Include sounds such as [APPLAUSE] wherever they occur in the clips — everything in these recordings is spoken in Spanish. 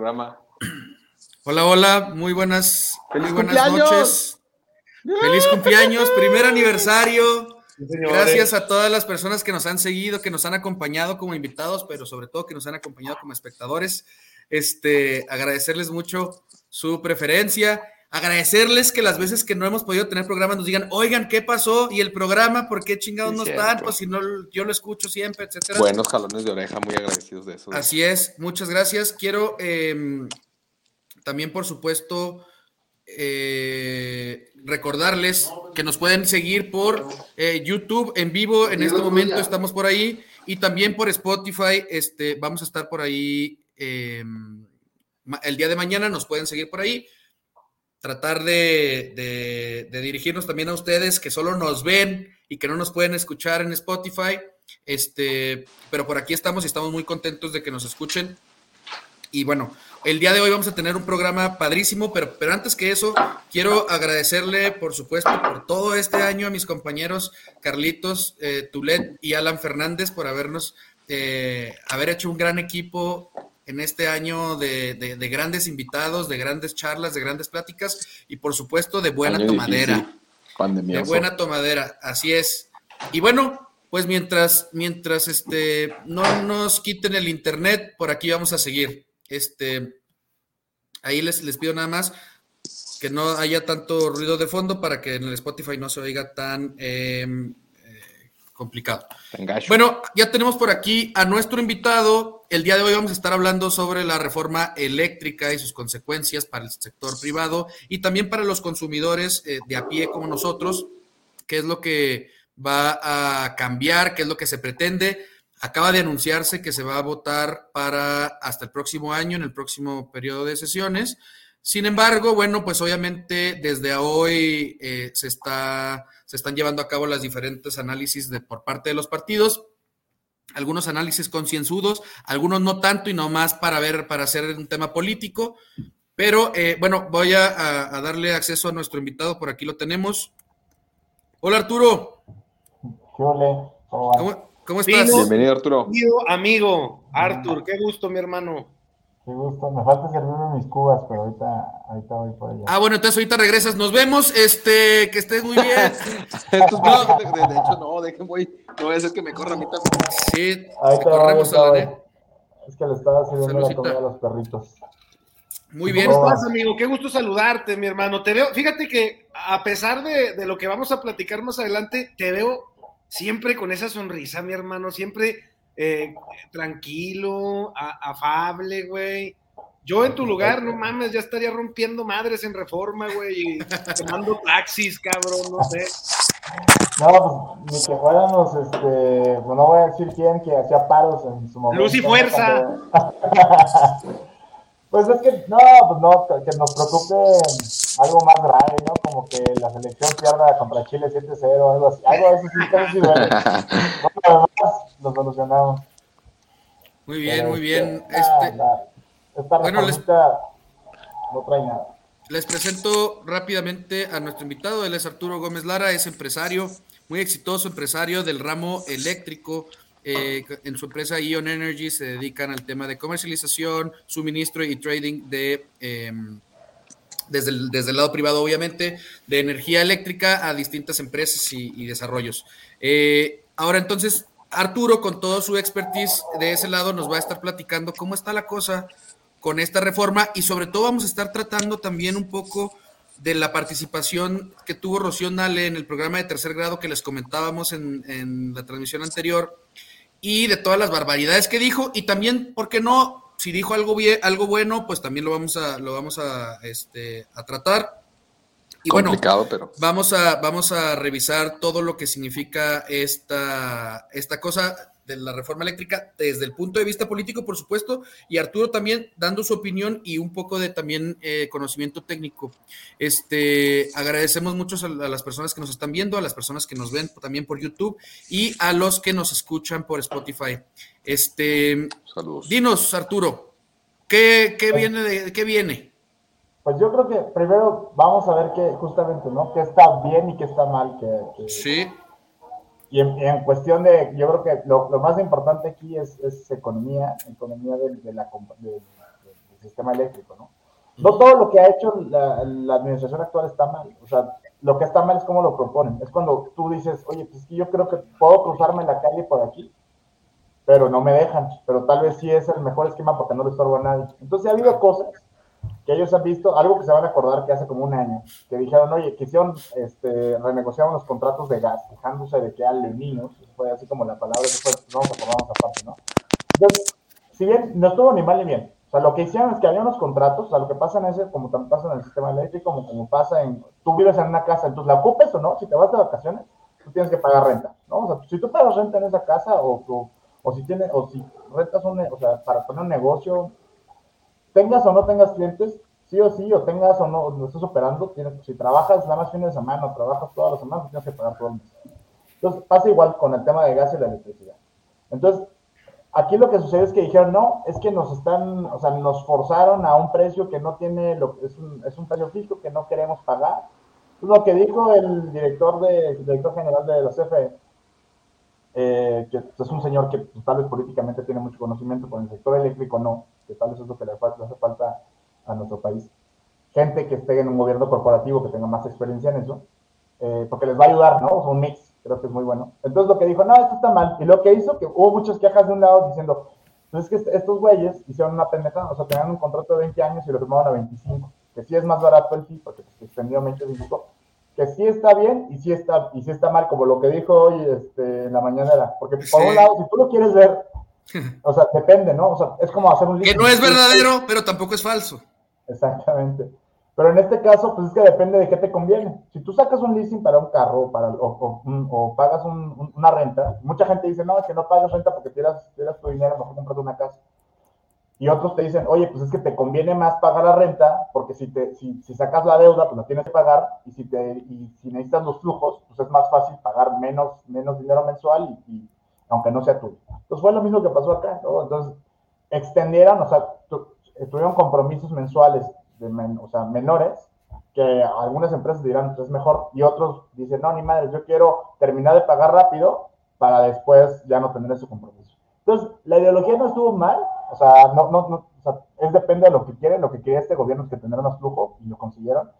programa. Hola, hola, muy buenas, muy buenas noches. Feliz cumpleaños, primer aniversario. Gracias a todas las personas que nos han seguido, que nos han acompañado como invitados, pero sobre todo que nos han acompañado como espectadores. Este, agradecerles mucho su preferencia agradecerles que las veces que no hemos podido tener programa nos digan, oigan, ¿qué pasó? Y el programa, ¿por qué chingados no están? Pues si no, yo lo escucho siempre, etcétera. Buenos jalones de oreja, muy agradecidos de eso. Así es, muchas gracias. Quiero em, también, por supuesto, eh, recordarles que nos pueden seguir por eh, YouTube en vivo. En este momento estamos por ahí. Y también por Spotify, este, vamos a estar por ahí. Em, el día de mañana nos pueden seguir por ahí tratar de, dirigirnos también a ustedes que solo nos ven y que no nos pueden escuchar en Spotify. Este, pero por aquí estamos y estamos muy contentos de que nos escuchen. Y bueno, el día de hoy vamos a tener un programa padrísimo, pero, pero antes que eso, quiero agradecerle, por supuesto, por todo este año a mis compañeros Carlitos, eh, Tulet y Alan Fernández por habernos, eh, haber hecho un gran equipo en este año de, grandes invitados, de grandes charlas, de grandes pláticas y por supuesto de buena tomadera. De buena tomadera, así es. Y bueno, pues mientras, mientras este, no nos quiten el internet, por aquí vamos a seguir. Este, ahí les, les pido nada más que no haya tanto ruido de fondo para que en el Spotify no se oiga tan em, complicado. Bueno, ya tenemos por aquí a nuestro invitado. El día de hoy vamos a estar hablando sobre la reforma eléctrica y sus consecuencias para el sector privado y también para los consumidores eh, de a pie como nosotros, qué es lo que va a cambiar, qué es lo que se pretende. Acaba de anunciarse que se va a votar para hasta el próximo año, en el próximo periodo de sesiones. Sin embargo, bueno, pues obviamente desde hoy eh, se, está, se están llevando a cabo las diferentes análisis de, por parte de los partidos, algunos análisis concienzudos, algunos no tanto y no más para ver, para hacer un tema político. Pero eh, bueno, voy a, darle acceso a nuestro invitado, por aquí lo tenemos. Hola Arturo. Hola. ¿Cómo, estás? Bienvenido Arturo. Amigo, amigo, Artur, qué gusto mi hermano. Me gusta, me falta servirme mis cubas, pero ahorita, ahorita voy por allá. Ah, bueno, entonces ahorita regresas. Nos vemos, este, que estés muy bien. [LAUGHS] no. de, hecho, no, dejen, voy. No voy a hacer que me corra a mí también. Sí, ahorita corremos a la Es que le estaba sirviendo la comida a los perritos. Muy bien. ¿Cómo estás, amigo? Qué gusto saludarte, mi hermano. Te veo, fíjate que a pesar de, de lo que vamos a platicar más adelante, te veo siempre con esa sonrisa, mi hermano, siempre eh, tranquilo, afable, güey. Yo en tu lugar, no mames, ya estaría rompiendo madres en reforma, güey, y tomando taxis, cabrón, no sé. No, pues ni que fuéramos, este, pues no voy a decir quién que hacía paros en su momento. Luz y fuerza. [LAUGHS] pues es que, no, pues no, que nos preocupe algo más grave, ¿no? Como que la selección pierda contra Chile 7-0, algo así. Algo así, sí, casi sí duele. No, lo solucionamos. Muy bien, muy bien. Este, bueno, les, no trae nada. Les presento rápidamente a nuestro invitado. Él es Arturo Gómez Lara, es empresario, muy exitoso empresario del ramo eléctrico. Eh, en su empresa Ion Energy se dedican al tema de comercialización, suministro y trading de em, desde el, desde el lado privado, obviamente, de energía eléctrica a distintas empresas y, desarrollos. Eh, ahora, entonces, Arturo, con todo su expertise de ese lado, nos va a estar platicando cómo está la cosa con esta reforma y sobre todo vamos a estar tratando también un poco de la participación que tuvo Rocío Nale en el programa de tercer grado que les comentábamos en, en la transmisión anterior y de todas las barbaridades que dijo y también, ¿por qué no? si dijo algo, bien, algo bueno, pues también lo vamos a, lo vamos a, este, a tratar. Y Complicado, pero... vamos a, vamos a revisar todo lo que significa esta, esta cosa de la reforma eléctrica desde el punto de vista político, por supuesto, y Arturo también dando su opinión y un poco de también eh, conocimiento técnico. Este, agradecemos mucho a, las personas que nos están viendo, a las personas que nos ven también por YouTube y a los que nos escuchan por Spotify. Este, Saludos. Dinos, Arturo, ¿qué, qué viene de qué viene? Pues yo creo que primero vamos a ver qué, justamente, ¿no? ¿Qué está bien y qué está mal? Que, sí. Y en, cuestión de, yo creo que lo, más importante aquí es, es economía, economía de, de sistema eléctrico, ¿no? No todo lo que ha hecho la, la, administración actual está mal, o sea, lo que está mal es cómo lo proponen. Es cuando tú dices, oye, pues que yo creo que puedo cruzarme la calle por aquí, pero no me dejan, pero tal vez sí es el mejor esquema porque no le estorbo a nadie. Entonces ha habido cosas que ellos han visto, algo que se van a acordar que hace como un año, que dijeron, oye, quisieron este, renegociar los contratos de gas, quejándose de que eran leoninos, fue así como la palabra, después pues, vamos a acordar esa parte, ¿no? Entonces, si bien no estuvo ni mal ni bien, o sea, lo que hicieron es que había unos contratos, o sea, lo que pasa en ese, como también pasa en el sistema eléctrico, como, como pasa en, tú vives en una casa, entonces la ocupes o no, si te vas de vacaciones, tú tienes que pagar renta, ¿no? O sea, si tú pagas renta en esa casa o, o, o si tienes, o si rentas un, o sea, para poner un negocio, tengas o no tengas clientes, sí o sí, o tengas o no, no estés operando, si trabajas nada más fines de semana trabajas todas las semanas, tienes que pagar todo el mes. Entonces, pasa igual con el tema de gas y la electricidad. Entonces, aquí lo que sucede es que dijeron, no, es que nos están, o sea, nos forzaron a un precio que no tiene, lo, es, un, es un precio fijo que no queremos pagar. Lo que dijo el director, de, director general de la CFE, eh, que es un señor que pues, tal vez políticamente tiene mucho conocimiento, con el sector eléctrico no, que tal vez es lo que le, hace falta a nuestro país. Gente que esté en un gobierno corporativo que tenga más experiencia en eso, eh, porque les va a ayudar, ¿no? O sea, un mix, creo que es muy bueno. Entonces lo que dijo, no, esto está mal. Y lo que hizo, que hubo muchas quejas de un lado diciendo, pues es que estos güeyes hicieron una pendejada, o sea, tenían un contrato de 20 años y lo firmaron a 25, que sí es más barato el sí, porque se extendió a 25, que sí está bien y sí está, y sí está mal, como lo que dijo hoy este, en la mañanera. Porque por un lado, si tú lo quieres ver, [LAUGHS] o sea, depende, ¿no? O sea, es como hacer un Que no es verdadero, pero tampoco es falso. Exactamente. Pero en este caso, pues es que depende de qué te conviene. Si tú sacas un leasing para un carro para, o, o, o pagas un, una renta, mucha gente dice, no, es que no pagas renta porque tiras, tiras tu dinero, mejor compras una casa. Y otros te dicen, oye, pues es que te conviene más pagar la renta, porque si, te, si, si sacas la deuda, pues la tienes que pagar, y si, te, y si necesitas los flujos, pues es más fácil pagar menos, menos dinero mensual, y, y aunque no sea tuyo. Entonces fue lo mismo que pasó acá, ¿no? Entonces, extendieron, o sea, tuvieron compromisos mensuales de men, o sea, menores, que algunas empresas dirán, pues es mejor, y otros dicen, no, ni madre, yo quiero terminar de pagar rápido para después ya no tener ese compromiso. Entonces, la ideología no estuvo mal, o sea, no, no, no o sea, es depende de lo que quieren, lo que quería este gobierno es que tener más flujo, y lo consiguieron.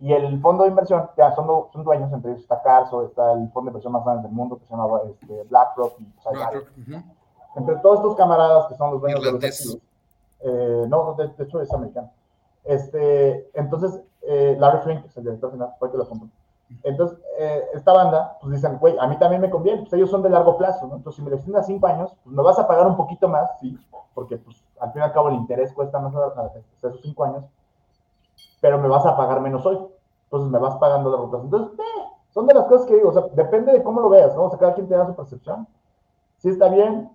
Y el fondo de inversión, ya son, son dueños, entre ellos está Carso, está el fondo de inversión más grande del mundo, que se llama este, BlackRock y BlackRock, uh -huh. Entre todos estos camaradas que son los dueños de los activos, eh, no, de, de, hecho es americano. Este, entonces, eh, Larry Flink, que es el director final, fue que lo compró. Entonces, eh, esta banda, pues dicen, güey, a mí también me conviene, pues ellos son de largo plazo, ¿no? Entonces, si me lo extiendes a cinco años, pues me vas a pagar un poquito más, sí, porque pues al fin y al cabo el interés cuesta más a, esos cinco años, pero me vas a pagar menos hoy. Entonces, me vas pagando largo plazo. Entonces, eh, son de las cosas que digo, o sea, depende de cómo lo veas, ¿no? O sea, cada quien te da su percepción. Si está bien,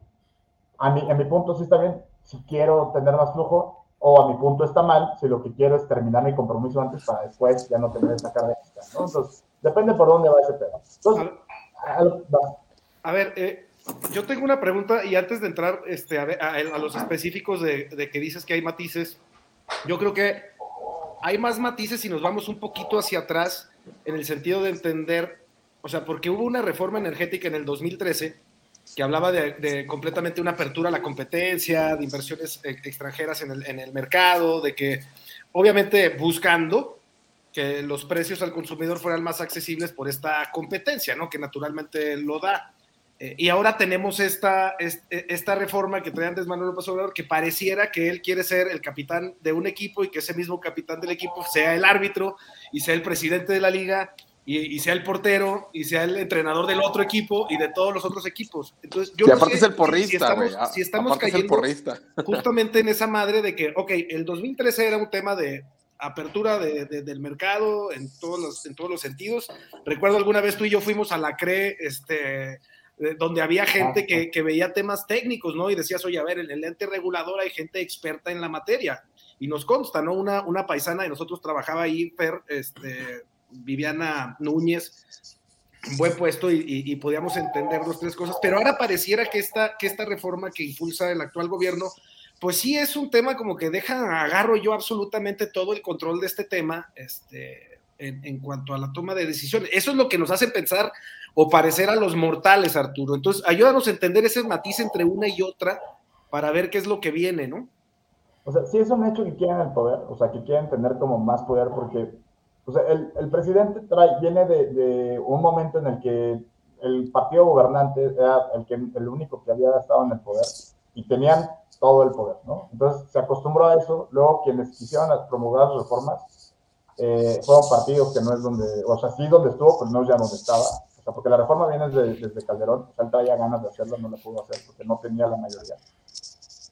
a mi, a mi punto sí está bien, si quiero tener más flujo, o a mi punto está mal, si lo que quiero es terminar mi compromiso antes para después ya no tener esa carga extra, ¿no? Entonces, depende por dónde va ese pedo. Entonces, a ver, a, ver eh, yo tengo una pregunta y antes de entrar este, a, a, a, los específicos de, de, que dices que hay matices, yo creo que hay más matices si nos vamos un poquito hacia atrás en el sentido de entender, o sea, porque hubo una reforma energética en el 2013 que hablaba de, de, completamente una apertura a la competencia, de inversiones extranjeras en el, en el, mercado, de que obviamente buscando que los precios al consumidor fueran más accesibles por esta competencia, ¿no? Que naturalmente lo da. Eh, y ahora tenemos esta, esta reforma que trae Andrés Manuel López Obrador, que pareciera que él quiere ser el capitán de un equipo y que ese mismo capitán del equipo sea el árbitro y sea el presidente de la liga y, y, sea el portero y sea el entrenador del otro equipo y de todos los otros equipos. Entonces, yo y aparte no sé, es el porrista, si, estamos, si estamos cayendo [LAUGHS] justamente en esa madre de que, ok, el 2013 era un tema de apertura de, de, del mercado en todos, los, en todos los sentidos. Recuerdo alguna vez tú y yo fuimos a la CRE, este, donde había gente que, que, veía temas técnicos, ¿no? Y decías, oye, a ver, en el ente regulador hay gente experta en la materia. Y nos consta, ¿no? Una, una paisana de nosotros trabajaba ahí, Fer, este, Viviana Núñez, buen puesto y, podíamos entender dos, tres cosas, pero ahora pareciera que esta, que esta reforma que impulsa el actual gobierno, pues sí es un tema como que deja, agarro yo absolutamente todo el control de este tema, este, en, en, cuanto a la toma de decisiones. Eso es lo que nos hace pensar o parecer a los mortales, Arturo. Entonces, ayúdanos a entender ese matiz entre una y otra para ver qué es lo que viene, ¿no? o sea, sí es un hecho que quieren el poder, o sea, que quieren tener como más poder porque, sea, el, el presidente trae, viene de, de, un momento en el que el partido gobernante era el, que, el único que había estado en el poder y tenían todo el poder, ¿no? Entonces se acostumbró a eso, luego quienes quisieron promulgar reformas eh, fueron partidos que no es donde, o sea, sí donde estuvo, pero no ya donde estaba, o sea, porque la reforma viene desde, desde Calderón, él traía ganas de hacerlo, no la pudo hacer porque no tenía la mayoría.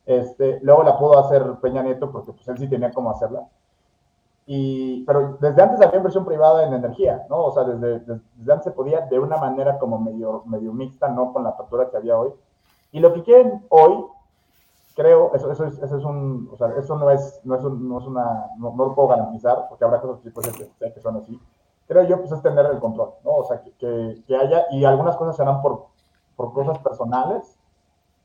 Este, luego la pudo hacer Peña Nieto porque pues él sí tenía cómo hacerla. Y, pero desde antes había inversión privada en energía, ¿no? O sea, desde, desde, antes se podía de una manera como medio, medio mixta, no con la apertura que había hoy. Y lo que quieren hoy, creo, eso, eso, es, eso es un, o sea, eso no es, no es, un, no es una, no, no, lo puedo garantizar, porque habrá cosas que, que, son así. Creo yo, pues es tener el control, ¿no? O sea, que, que, que haya, y algunas cosas serán por, por cosas personales,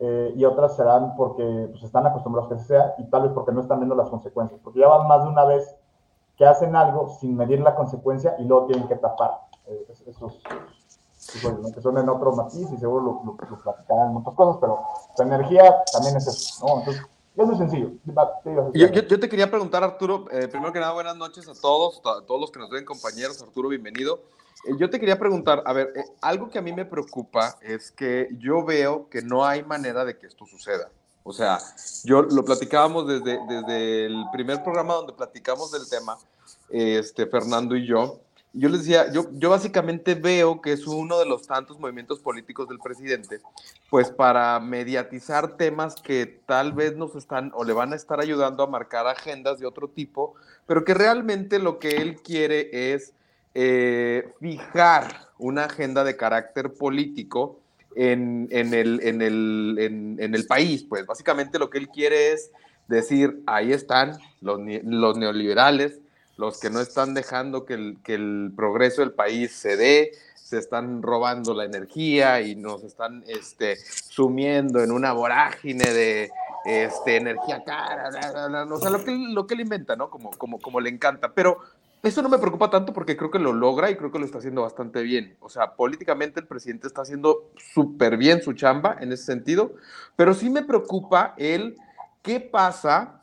eh, y otras serán porque pues, están acostumbrados que sea y tal vez porque no están viendo las consecuencias, porque ya van más de una vez que hacen algo sin medir la consecuencia y luego tienen que tapar eh, esos, esos, que son en otro matiz y seguro lo, lo, lo, platicarán en otras cosas, pero la energía también es eso, ¿no? Entonces, es muy sencillo. Yo, yo, yo, te quería preguntar, Arturo, eh, primero que nada, buenas noches a todos, a todos los que nos ven, compañeros. Arturo, bienvenido. Eh, yo te quería preguntar, a ver, eh, algo que a mí me preocupa es que yo veo que no hay manera de que esto suceda. O sea, yo lo platicábamos desde, desde el primer programa donde platicamos del tema, este, Fernando y yo. Yo les decía, yo, yo básicamente veo que es uno de los tantos movimientos políticos del presidente, pues para mediatizar temas que tal vez nos están o le van a estar ayudando a marcar agendas de otro tipo, pero que realmente lo que él quiere es eh, fijar una agenda de carácter político en, en, el, en, el, en, el, país. Pues básicamente lo que él quiere es decir, ahí están los, los neoliberales, los que no están dejando que el, que el, progreso del país se dé, se están robando la energía y nos están este, sumiendo en una vorágine de este, energía cara, bla, bla, bla, o sea, lo que, lo que él inventa, ¿no? Como, como, como le encanta. Pero eso no me preocupa tanto porque creo que lo logra y creo que lo está haciendo bastante bien. O sea, políticamente el presidente está haciendo súper bien su chamba en ese sentido, pero sí me preocupa el qué pasa,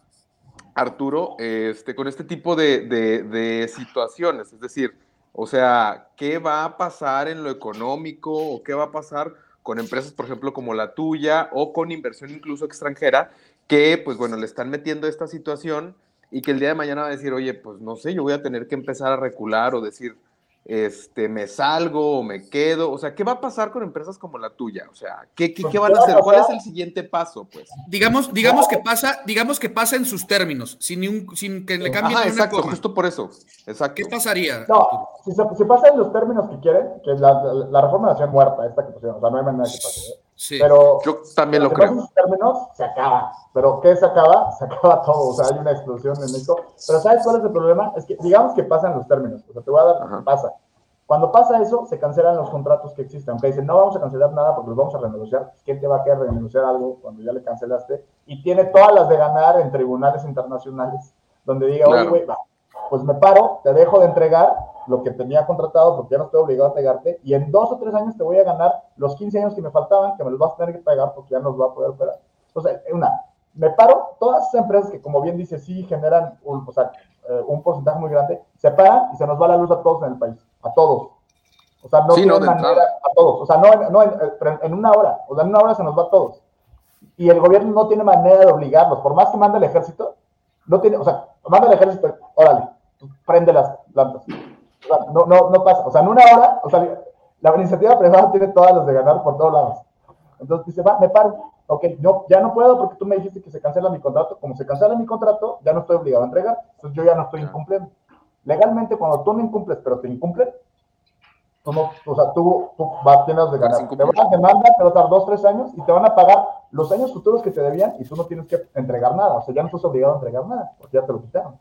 Arturo, este, con este tipo de, de, de situaciones. Es decir, o sea, ¿qué va a pasar en lo económico o qué va a pasar con empresas, por ejemplo, como la tuya o con inversión incluso extranjera que, pues bueno, le están metiendo esta situación y que el día de mañana va a decir, oye, pues no sé, yo voy a tener que empezar a recular o decir, este, me salgo o me quedo, o sea, ¿qué va a pasar con empresas como la tuya? O sea, ¿qué, qué, qué van a hacer? ¿Cuál es el siguiente paso, pues? Digamos, digamos que pasa, digamos que pasa en sus términos, sin, ni un, sin que le cambien Ajá, exacto, coma. justo por eso, exacto. ¿Qué pasaría? No, si, se, si pasa en los términos que quieren, que la, la, la reforma nació muerta, esta que pusieron, o sea, no hay manera que pase, ¿eh? Sí. Pero yo también lo creo. En sus términos se acaba. Pero ¿qué se acaba? Se acaba todo. O sea, hay una explosión en México. Pero ¿sabes cuál es el problema? Es que digamos que pasan los términos. O sea, te voy a dar, Ajá. pasa. Cuando pasa eso, se cancelan los contratos que existen. Aunque dicen, no vamos a cancelar nada porque los vamos a renegociar. ¿Quién te va a querer renegociar algo cuando ya le cancelaste? Y tiene todas las de ganar en tribunales internacionales, donde diga, claro. oye, güey, pues me paro, te dejo de entregar lo que tenía contratado porque ya no estoy obligado a pegarte y en dos o tres años te voy a ganar los 15 años que me faltaban, que me los vas a tener que pagar porque ya no los va a poder operar. Entonces, una, me paro, todas esas empresas que como bien dice, sí generan un, o sea, eh, un porcentaje muy grande, se paran y se nos va la luz a todos en el país, a todos. O sea, no sí, no, manera a todos, o sea, no, no en, en, una hora, o sea, en una hora se nos va a todos. Y el gobierno no tiene manera de obligarlos, por más que mande el ejército, no tiene, o sea, manda el ejército, órale, prende las plantas. O sea, no, no, no pasa. O sea, en una hora, o sea, la iniciativa privada tiene todas las de ganar por todos lados. Entonces dice, va, me paro. Ok, no, ya no puedo porque tú me dijiste que se cancela mi contrato. Como se cancela mi contrato, ya no estoy obligado a entregar. Entonces yo ya no estoy incumpliendo. Legalmente, cuando tú no incumples, pero te incumplen, tú no, o sea, tú, tú vas, tienes de ganar. Te van a demandar, te va a dar dos, tres años y te van a pagar los años futuros que te debían y tú no tienes que entregar nada. O sea, ya no estás obligado a entregar nada porque ya te lo quitaron.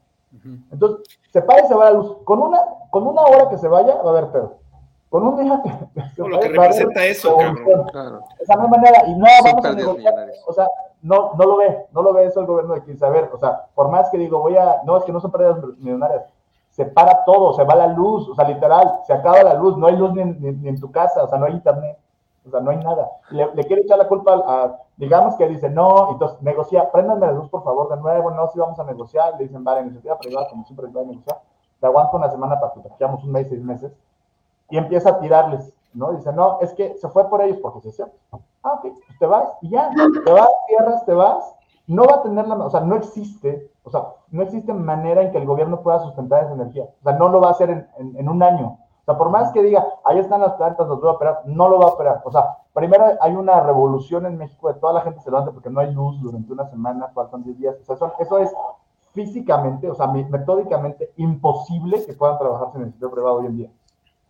Entonces, se para y se va la luz. Con una, con una hora que se vaya, va a haber pedo. Con un día que. [LAUGHS] Con lo que representa eso, cabrón. Claro. No hay manera. Y no vamos a negociar. O sea, no, no lo ve. No lo ve eso el gobierno de aquí. saber. O sea, por más que digo, voy a. No, es que no son pérdidas millonarias. Se para todo, se va la luz. O sea, literal, se acaba la luz. No hay luz ni, ni, ni en tu casa. O sea, no hay internet. O sea, no hay nada. Le, quiere echar la culpa a, digamos que dice, no, entonces negocia, préndanme la luz, por favor, de nuevo, no, si vamos a negociar, le dicen, vale, iniciativa privada, como siempre va a negociar, te aguanto una semana para que un mes, seis meses, y empieza a tirarles, ¿no? Dice, no, es que se fue por ellos porque se hizo. Ah, ok, pues te vas y ya, te vas, cierras, te vas, no va a tener la, o sea, no existe, o sea, no existe manera en que el gobierno pueda sustentar esa energía, o sea, no lo va a hacer en, en, un año. O sea, por más que diga, ahí están las plantas, los voy a operar, no lo va a operar. O sea, primero hay una revolución en México de toda la gente se levanta porque no hay luz durante una semana, faltan 10 días. O sea, eso, eso es físicamente, o sea, metódicamente imposible que puedan trabajar en el sector privado hoy en día.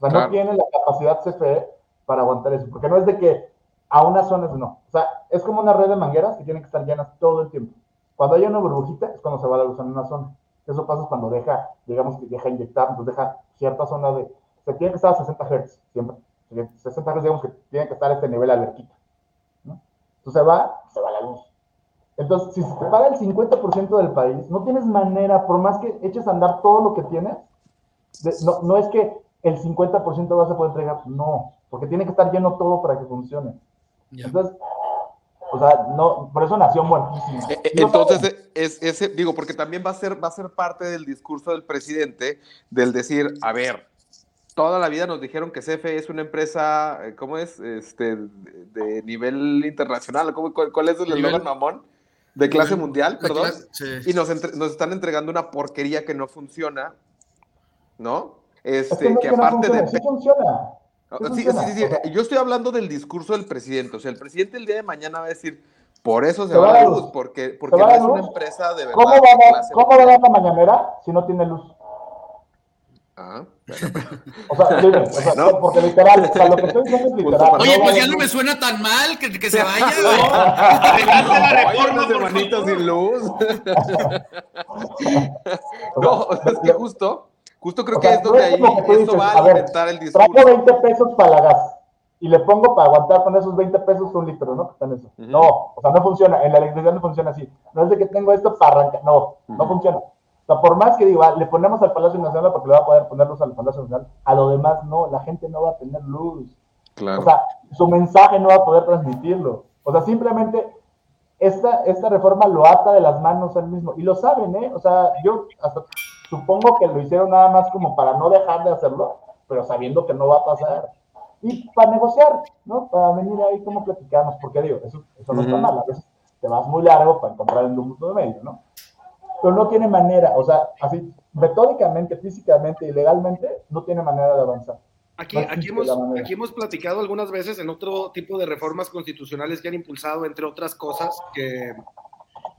O sea, no tienen la capacidad CFE para aguantar eso, porque no es de que a unas zonas no. O sea, es como una red de mangueras que tienen que estar llenas todo el tiempo. Cuando hay una burbujita es cuando se va la luz en una zona. Eso pasa cuando deja, digamos que deja inyectar, entonces deja cierta zona de... Se tiene que estar a 60 Hz, siempre. 60 Hz, digamos que tiene que estar a este nivel alerquita. ¿no? Entonces se va, se va la luz. Entonces, si se te paga el 50% del país, no tienes manera, por más que eches a andar todo lo que tienes, no, no es que el 50% vas a poder entregar, no, porque tiene que estar lleno todo para que funcione. Entonces, o sea, no, por eso nació muertísimo. Eh, eh, entonces, es, ese, digo, porque también va a ser, va a ser parte del discurso del presidente del decir, a ver, toda la vida nos dijeron que CFE es una empresa, eh, ¿cómo es? Este, de, nivel internacional, ¿Cómo, cuál, es el eslogan mamón? De clase mundial, perdón. Y nos, nos están entregando una porquería que no funciona, ¿no? Este, que, aparte de... Sí funciona. Sí, sí, sí, Yo estoy hablando del discurso del presidente. O sea, el presidente el día de mañana va a decir, por eso se, va la luz, porque, porque no es una empresa de verdad. ¿Cómo va, a, ¿cómo va a dar la mañanera si no tiene luz? Ah, [LAUGHS] o sea, dime, o sea, [LAUGHS] ¿no? porque literal, o sea, lo que estoy diciendo es literal. Oye, pues ya no me [LAUGHS] suena tan mal que, que se vaya, güey. Adelante la reforma de manitos sin luz. no, es que justo Justo creo que es donde ahí eso va a alimentar el discurso. Traigo 20 pesos para la gas y le pongo para aguantar con esos 20 pesos un litro, ¿no? Están eso. No, o sea, no funciona. En la electricidad no funciona así. No es de que tengo esto para arrancar. No, no funciona. O sea, por más que diga, le ponemos al Palacio Nacional porque le va a poder poner luz al Palacio Nacional, a lo demás no, la gente no va a tener luz. Claro. O sea, su mensaje no va a poder transmitirlo. O sea, simplemente esta, esta reforma lo ata de las manos al mismo. Y lo saben, ¿eh? O sea, yo hasta Supongo que lo hicieron nada más como para no dejar de hacerlo, pero sabiendo que no va a pasar. Y para negociar, ¿no? Para venir ahí como platicamos, porque digo, eso, eso no está mal, a veces te vas muy largo para encontrar el punto de medio, ¿no? Pero no tiene manera, o sea, así, metódicamente, físicamente y legalmente, no tiene manera de avanzar. Aquí, aquí, hemos, aquí hemos platicado algunas veces en otro tipo de reformas constitucionales que han impulsado, entre otras cosas, que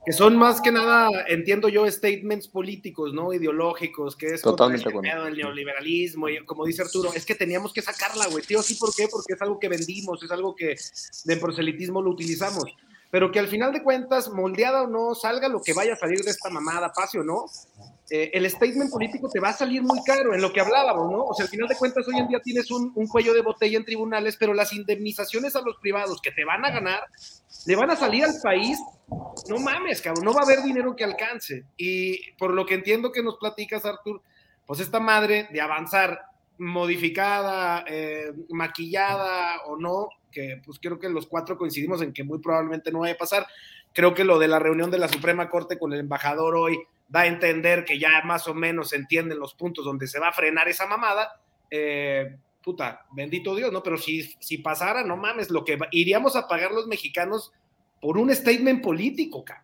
que son más que nada, entiendo yo, statements políticos, ¿no? Ideológicos, que es Totalmente contra el del neoliberalismo, y como dice Arturo, es que teníamos que sacarla, güey, tío, ¿sí por qué? Porque es algo que vendimos, es algo que de proselitismo lo utilizamos, pero que al final de cuentas, moldeada o no, salga lo que vaya a salir de esta mamada, pase o no, eh, el statement político te va a salir muy caro en lo que hablábamos, ¿no? O sea, al final de cuentas, hoy en día tienes un, un cuello de botella en tribunales, pero las indemnizaciones a los privados que te van a ganar, le van a salir al país no mames, cabrón, no va a haber dinero que alcance. Y por lo que entiendo que nos platicas, Artur, pues esta madre de avanzar modificada, eh, maquillada o no, que pues creo que los cuatro coincidimos en que muy probablemente no vaya a pasar. Creo que lo de la reunión de la Suprema Corte con el embajador hoy da a entender que ya más o menos se entienden los puntos donde se va a frenar esa mamada. Eh, puta, bendito Dios, ¿no? Pero si, si pasara, no mames, lo que iríamos a pagar los mexicanos por un statement político, cabrón.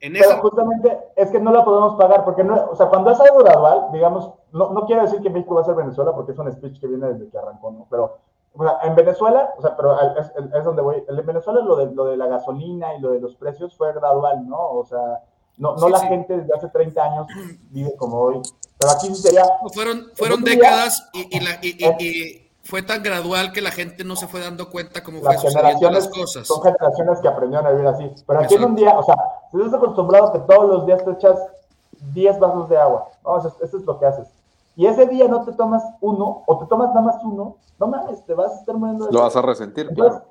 En Pero justamente es que no la podemos pagar, porque no, o sea, cuando es algo gradual, digamos, no, no quiero decir que México va a ser Venezuela, porque es un speech que viene desde que arrancó, ¿no? Pero o sea, en Venezuela, o sea, pero es, es, donde voy, en Venezuela lo de, lo de la gasolina y lo de los precios fue gradual, ¿no? O sea, no, no la gente desde hace 30 años vive como hoy. Pero aquí sería... Fueron, fueron décadas y, y, la, y fue tan gradual que la gente no se fue dando cuenta cómo fue sucediendo las cosas. Son generaciones que aprendieron a vivir así. Pero aquí en un día, o sea, si estás acostumbrado a que todos los días te echas 10 vasos de agua, ¿no? Eso, es lo que haces. Y ese día no te tomas uno, o te tomas nada más uno, no mames, te vas a estar muriendo Lo vas a resentir, claro.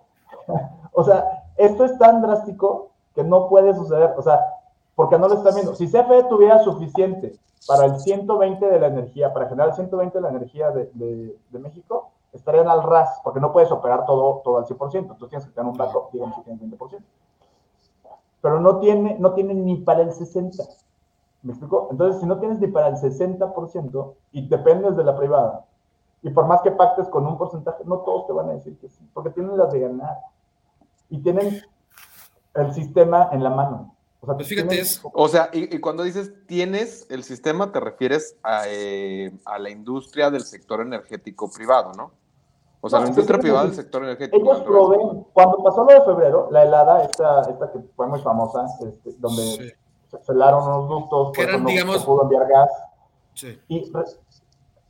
[LAUGHS] O sea, esto es tan drástico que no puede suceder, o sea, porque no lo están viendo. Si CFE tuviera suficiente para el 120 de la energía, para generar el 120 de la energía de, de, de México, estarían al ras, porque no puedes operar todo, todo al 100%, entonces tienes que tener un backup, digamos que tienes 20%. Pero no tiene, no tiene ni para el 60%. ¿Me explico? Entonces, si no tienes ni para el 60% y dependes de la privada, y por más que pactes con un porcentaje, no todos te van a decir que sí, porque tienen las de ganar. Y tienen el sistema en la mano. O sea, pues fíjate, o sea y, cuando dices tienes el sistema, te refieres a, eh, a, la industria del sector energético privado, ¿no? O sea, la industria privada del sector energético. Ellos proveen, cuando pasó lo de febrero, la helada, esta, esta que fue muy famosa, este, donde se celaron unos ductos, que eran, digamos, se pudo enviar gas. Sí. Y,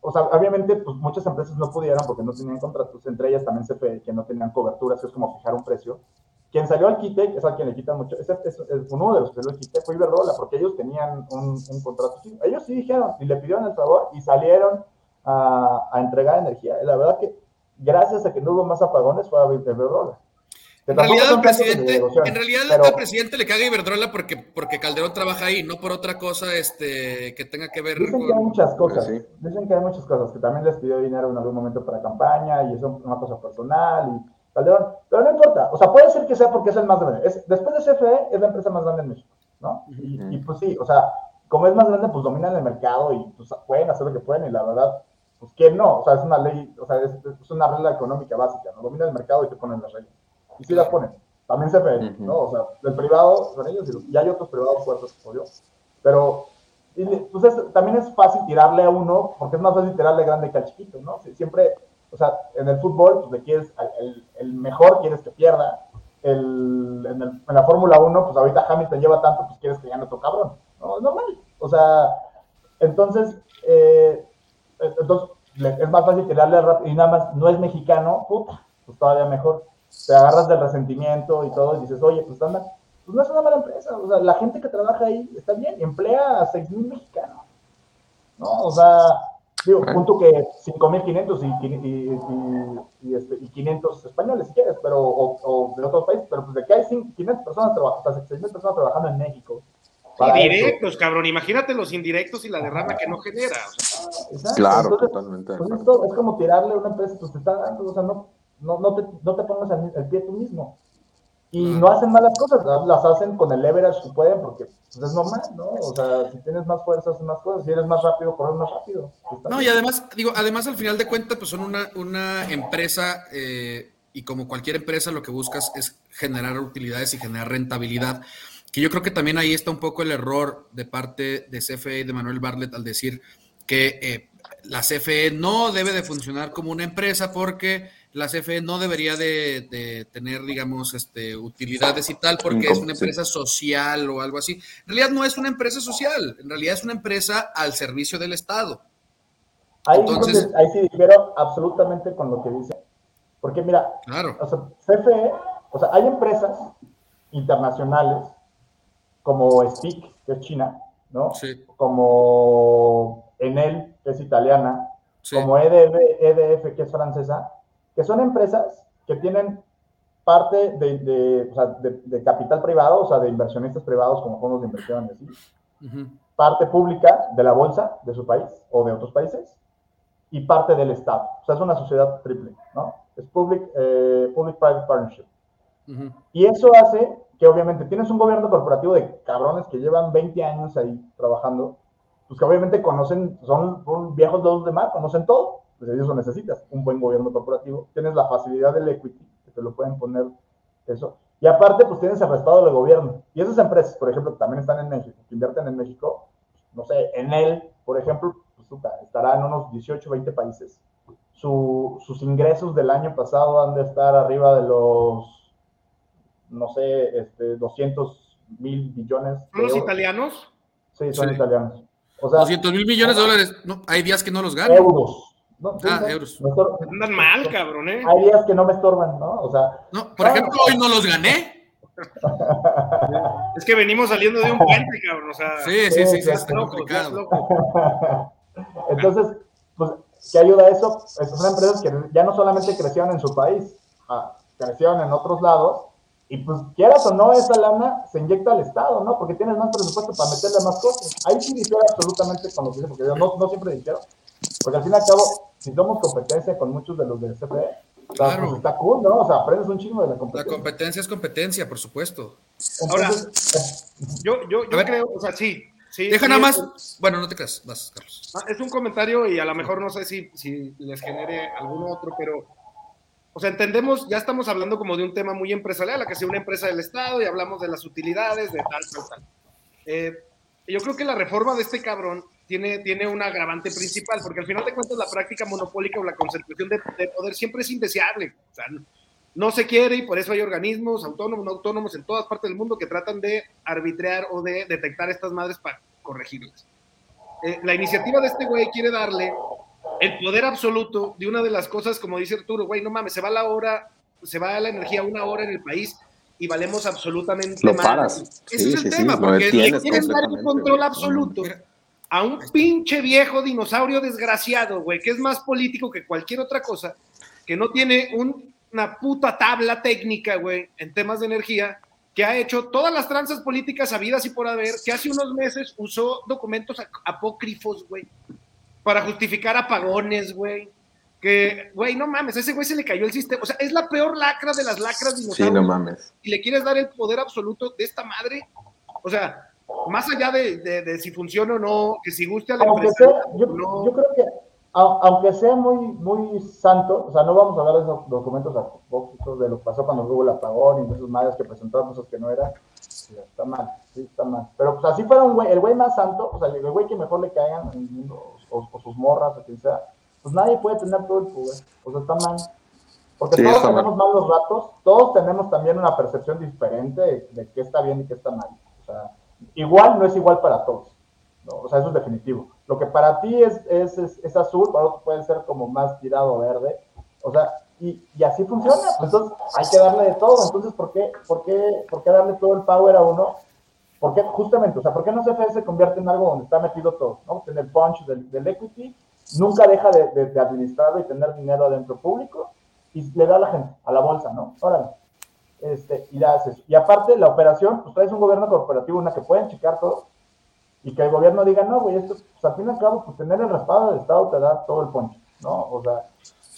o sea, obviamente, pues muchas empresas no pudieron porque no tenían contratos, entre ellas también CFE, que no tenían coberturas, es como fijar un precio. Quien salió al quite, es a quien le quitan mucho, es, es, uno de los que salió al quite fue Iberdrola, porque ellos tenían un, un contrato. ellos sí dijeron y le pidieron el favor y salieron a, a entregar energía. La verdad que gracias a que no hubo más apagones fue a Iberdrola. En realidad, al presidente, en realidad al presidente le caga Iberdrola porque, porque Calderón trabaja ahí, no por otra cosa este, que tenga que ver dicen con... que hay muchas cosas, dicen que hay muchas cosas, que también les pidió dinero en algún momento para campaña y eso es una cosa personal y Calderón, pero no importa, o sea, puede ser que sea porque es el más grande, es, después de CFE es la empresa más grande en México, ¿no? Y, pues sí, o sea, como es más grande, pues dominan el mercado y pues pueden hacer lo que pueden y la verdad, pues que no, o sea, es una ley, o sea, es, es una regla económica básica, ¿no? Domina el mercado y te ponen las reglas y sí las ponen. También se ve, ¿no? O sea, el privado son ellos y, hay otros privados fuertes como yo. Pero, pues también es fácil tirarle a uno, porque es más fácil tirarle grande que al chiquito, ¿no? siempre, o sea, en el fútbol, pues le quieres, el, el mejor quieres que pierda. El, en, el, en, la Fórmula 1, pues ahorita Hamilton lleva tanto, pues quieres que gane otro cabrón. ¿no? Es normal. O sea, entonces, eh, entonces es más fácil tirarle y nada más no es mexicano, puta, pues todavía mejor te agarras del resentimiento y todo, y dices, oye, pues anda, pues no es una mala empresa, o sea, la gente que trabaja ahí está bien, emplea a 6.000 mexicanos, ¿no? O sea, digo, punto que 5.500 y, y, y, este, y 500 españoles, si quieres, pero, o, de otros países, pero pues de que hay 500 personas trabajando, o sea, 6.000 personas trabajando en México. Y directos, cabrón, imagínate los indirectos y la derrama que no genera. O sea. Claro, totalmente. Pues esto es como tirarle a una empresa, pues te está dando, o sea, no, no, no, te, no te pongas el, pie tú mismo. Y no hacen malas cosas, las hacen con el leverage que pueden, porque pues, es normal, ¿no? O sea, si tienes más fuerza, haces más cosas, si eres más rápido, corres más rápido. No, y además, digo, además al final de cuentas, pues son una, una empresa, eh, y como cualquier empresa, lo que buscas es generar utilidades y generar rentabilidad. Que yo creo que también ahí está un poco el error de parte de CFE y de Manuel Bartlett al decir que eh, la CFE no debe de funcionar como una empresa porque la CFE no debería de, tener, digamos, este, utilidades y tal, porque es una empresa social o algo así. En realidad no es una empresa social, en realidad es una empresa al servicio del Estado. Ahí, Entonces, ahí sí difiero absolutamente con lo que dice. Porque mira, claro. o sea, CFE, o sea, hay empresas internacionales como SPIC, que es China, ¿no? Sí. Como Enel, que es italiana, como EDF, EDF, que es francesa, que son empresas que tienen parte de, capital privado, o sea, de inversionistas privados como fondos de inversión, parte pública de la bolsa de su país o de otros países, y parte del Estado. O sea, es una sociedad triple, ¿no? Es public, eh, public-private partnership. Y eso hace que obviamente tienes un gobierno corporativo de cabrones que llevan 20 años ahí trabajando, pues que obviamente conocen, son, son viejos dos de mar, conocen todo, pues eso necesitas, un buen gobierno corporativo, tienes la facilidad del equity, que te lo pueden poner eso, y aparte pues tienes el respaldo del gobierno, y esas empresas, por ejemplo, que también están en México, que invierten en México, no sé, en él, por ejemplo, pues, estará en unos 18, 20 países. sus ingresos del año pasado han de estar arriba de los, no sé, este, 200 mil billones. ¿Son los italianos? Sí, son italianos. O sea, 200 mil millones de dólares, no, hay días que no los ganan. Euros, no, ah, euros. Andan mal, cabrón, ¿eh? Hay días que no me estorban, ¿no? O sea. No, por ejemplo, hoy no los gané. [LAUGHS] es que venimos saliendo de un puente, cabrón. O sea, sí, sí, sí, sí, está complicado. [LAUGHS] Entonces, pues, ¿qué ayuda a eso? Son empresas que ya no solamente crecieron en su país, ah, crecieron en otros lados, y pues quieras o no, esa lana se inyecta al Estado, ¿no? Porque tienes más presupuesto para meterle más cosas. Ahí sí difiere absolutamente con lo que dice, porque yo no, no siempre dijeron Porque al fin y al cabo, si somos competencia con muchos de los del CFE, pues, Claro. está cool, ¿no? O sea, aprendes un chingo de la La competencia. competencia es competencia, por supuesto. Ahora, [LAUGHS] Yo, yo, yo creo, o sea, sí. sí Deja sí, nada es- más. Bueno, no te creas, vas, Carlos. Ah, Es un comentario y a lo mejor no sé si, si les genere algún otro, pero, o sea, entendemos, ya estamos hablando como de un tema muy empresarial, a que sea una empresa del Estado y hablamos de las utilidades, de tal, tal, tal. Eh, yo creo que la reforma de este cabrón tiene, tiene un agravante principal, porque al final de cuentas la práctica monopólica o la concentración de, de poder siempre es indeseable. O sea, no, no se quiere y por eso hay organismos autónomos, no autónomos en todas partes del mundo que tratan de arbitrar o de detectar estas madres para corregirlas. Eh, la iniciativa de este güey quiere darle el poder absoluto de una de las cosas, como dice Arturo, güey, no mames, se va la hora, se va la energía una hora en el país y valemos absolutamente Lo madre. paras. Ese Sí, es el sí, sí, tema, lo porque le quieren dar el control absoluto Mira, a un pinche viejo dinosaurio desgraciado, güey, que es más político que cualquier otra cosa, que no tiene un- una puta tabla técnica, güey, en temas de energía, que ha hecho todas las tranzas políticas habidas y por haber, que hace unos meses usó documentos ap- apócrifos, güey, para justificar apagones, güey. Que, güey, no mames, a ese güey se le cayó el sistema. O sea, es la peor lacra de las lacras Sí, dinosaurios no mames. y le quieres dar el poder absoluto de esta madre, o sea, más allá de, de- de si funciona o no, que si guste a la aunque empresa sea, yo, no, yo creo que, a- aunque sea muy, muy santo, o sea, no vamos a hablar de esos documentos apócrifos de lo que pasó cuando hubo el apagón y de esas madres que presentaron cosas que no eran, está mal, sí, está mal. Pero pues así fuera un güey, el güey más santo, o sea, el güey que mejor le caigan en el mundo, o, o sus morras, o quien sea, pues nadie puede tener todo el poder, o sea, está mal. Porque Sí, todos está mal. tenemos malos ratos, todos tenemos también una percepción diferente de, de qué está bien y qué está mal. O sea, igual no es igual para todos. ¿no? O sea, eso es definitivo. Lo que para ti es, es, es, es azul, para otro puede ser como más tirado verde. O sea, y, y así funciona. Pues entonces hay que darle de todo. Entonces, ¿por qué, por, qué, ¿por qué darle todo el power a uno? ¿Por qué, justamente, o sea, ¿por qué no CFE se convierte en algo donde está metido todo? ¿no? En el punch del, del equity, nunca deja de, de, de administrarlo y tener dinero adentro público y le da a la gente, a la bolsa, ¿no? Órale. Este, y la haces. Y aparte, la operación, pues traes un gobierno corporativo, una que pueden checar todo, y que el gobierno diga, no, güey, esto, pues al fin y al cabo, pues tener el respaldo del Estado te da todo el poncho, ¿no? O sea,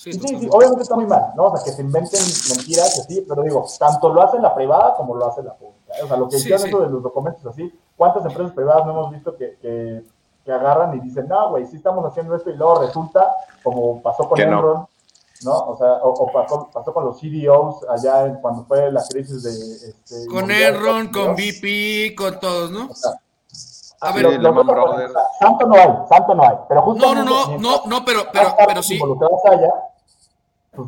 Sí, sí, sí, obviamente está muy mal, ¿no? O sea, que se inventen mentiras, que sí, pero digo, tanto lo hace la privada como lo hace la pública. ¿eh? O sea, lo que hicieron sí. eso de los documentos así, ¿cuántas empresas privadas no hemos visto que, que, que agarran y dicen, no, güey, sí estamos haciendo esto y luego resulta, como pasó con Que no. ¿No? O sea, o, o pasó, pasó con los CDOs allá en, cuando fue la crisis de... Este, Con Enron, con ¿no? BP, con todos, ¿no? O sea, A ver, lo- Santo no hay, santo no hay, pero No, no, no, mientras no, no, pero, pero, pero sí. pues,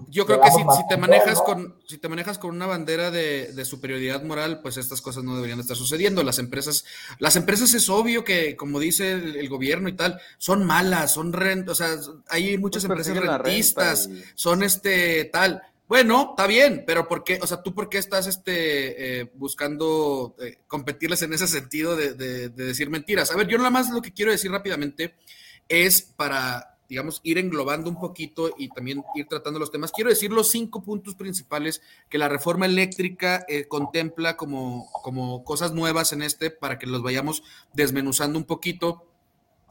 Yo creo que si, te manejas con, si te manejas con una bandera de, de superioridad moral, pues estas cosas no deberían estar sucediendo. Las empresas, las empresas es obvio que, como dice el, el gobierno y tal, son malas, son rent, o sea, hay muchas Pues empresas la renta rentistas, y- son este tal. Bueno, está bien, pero ¿por qué? O sea, ¿tú por qué estás este, eh, buscando eh, competirles en ese sentido de, de- de decir mentiras? A ver, yo nada más lo que quiero decir rápidamente es para, digamos, ir englobando un poquito y también ir tratando los temas. Quiero decir los cinco puntos principales que la reforma eléctrica eh, contempla como, como cosas nuevas en este para que los vayamos desmenuzando un poquito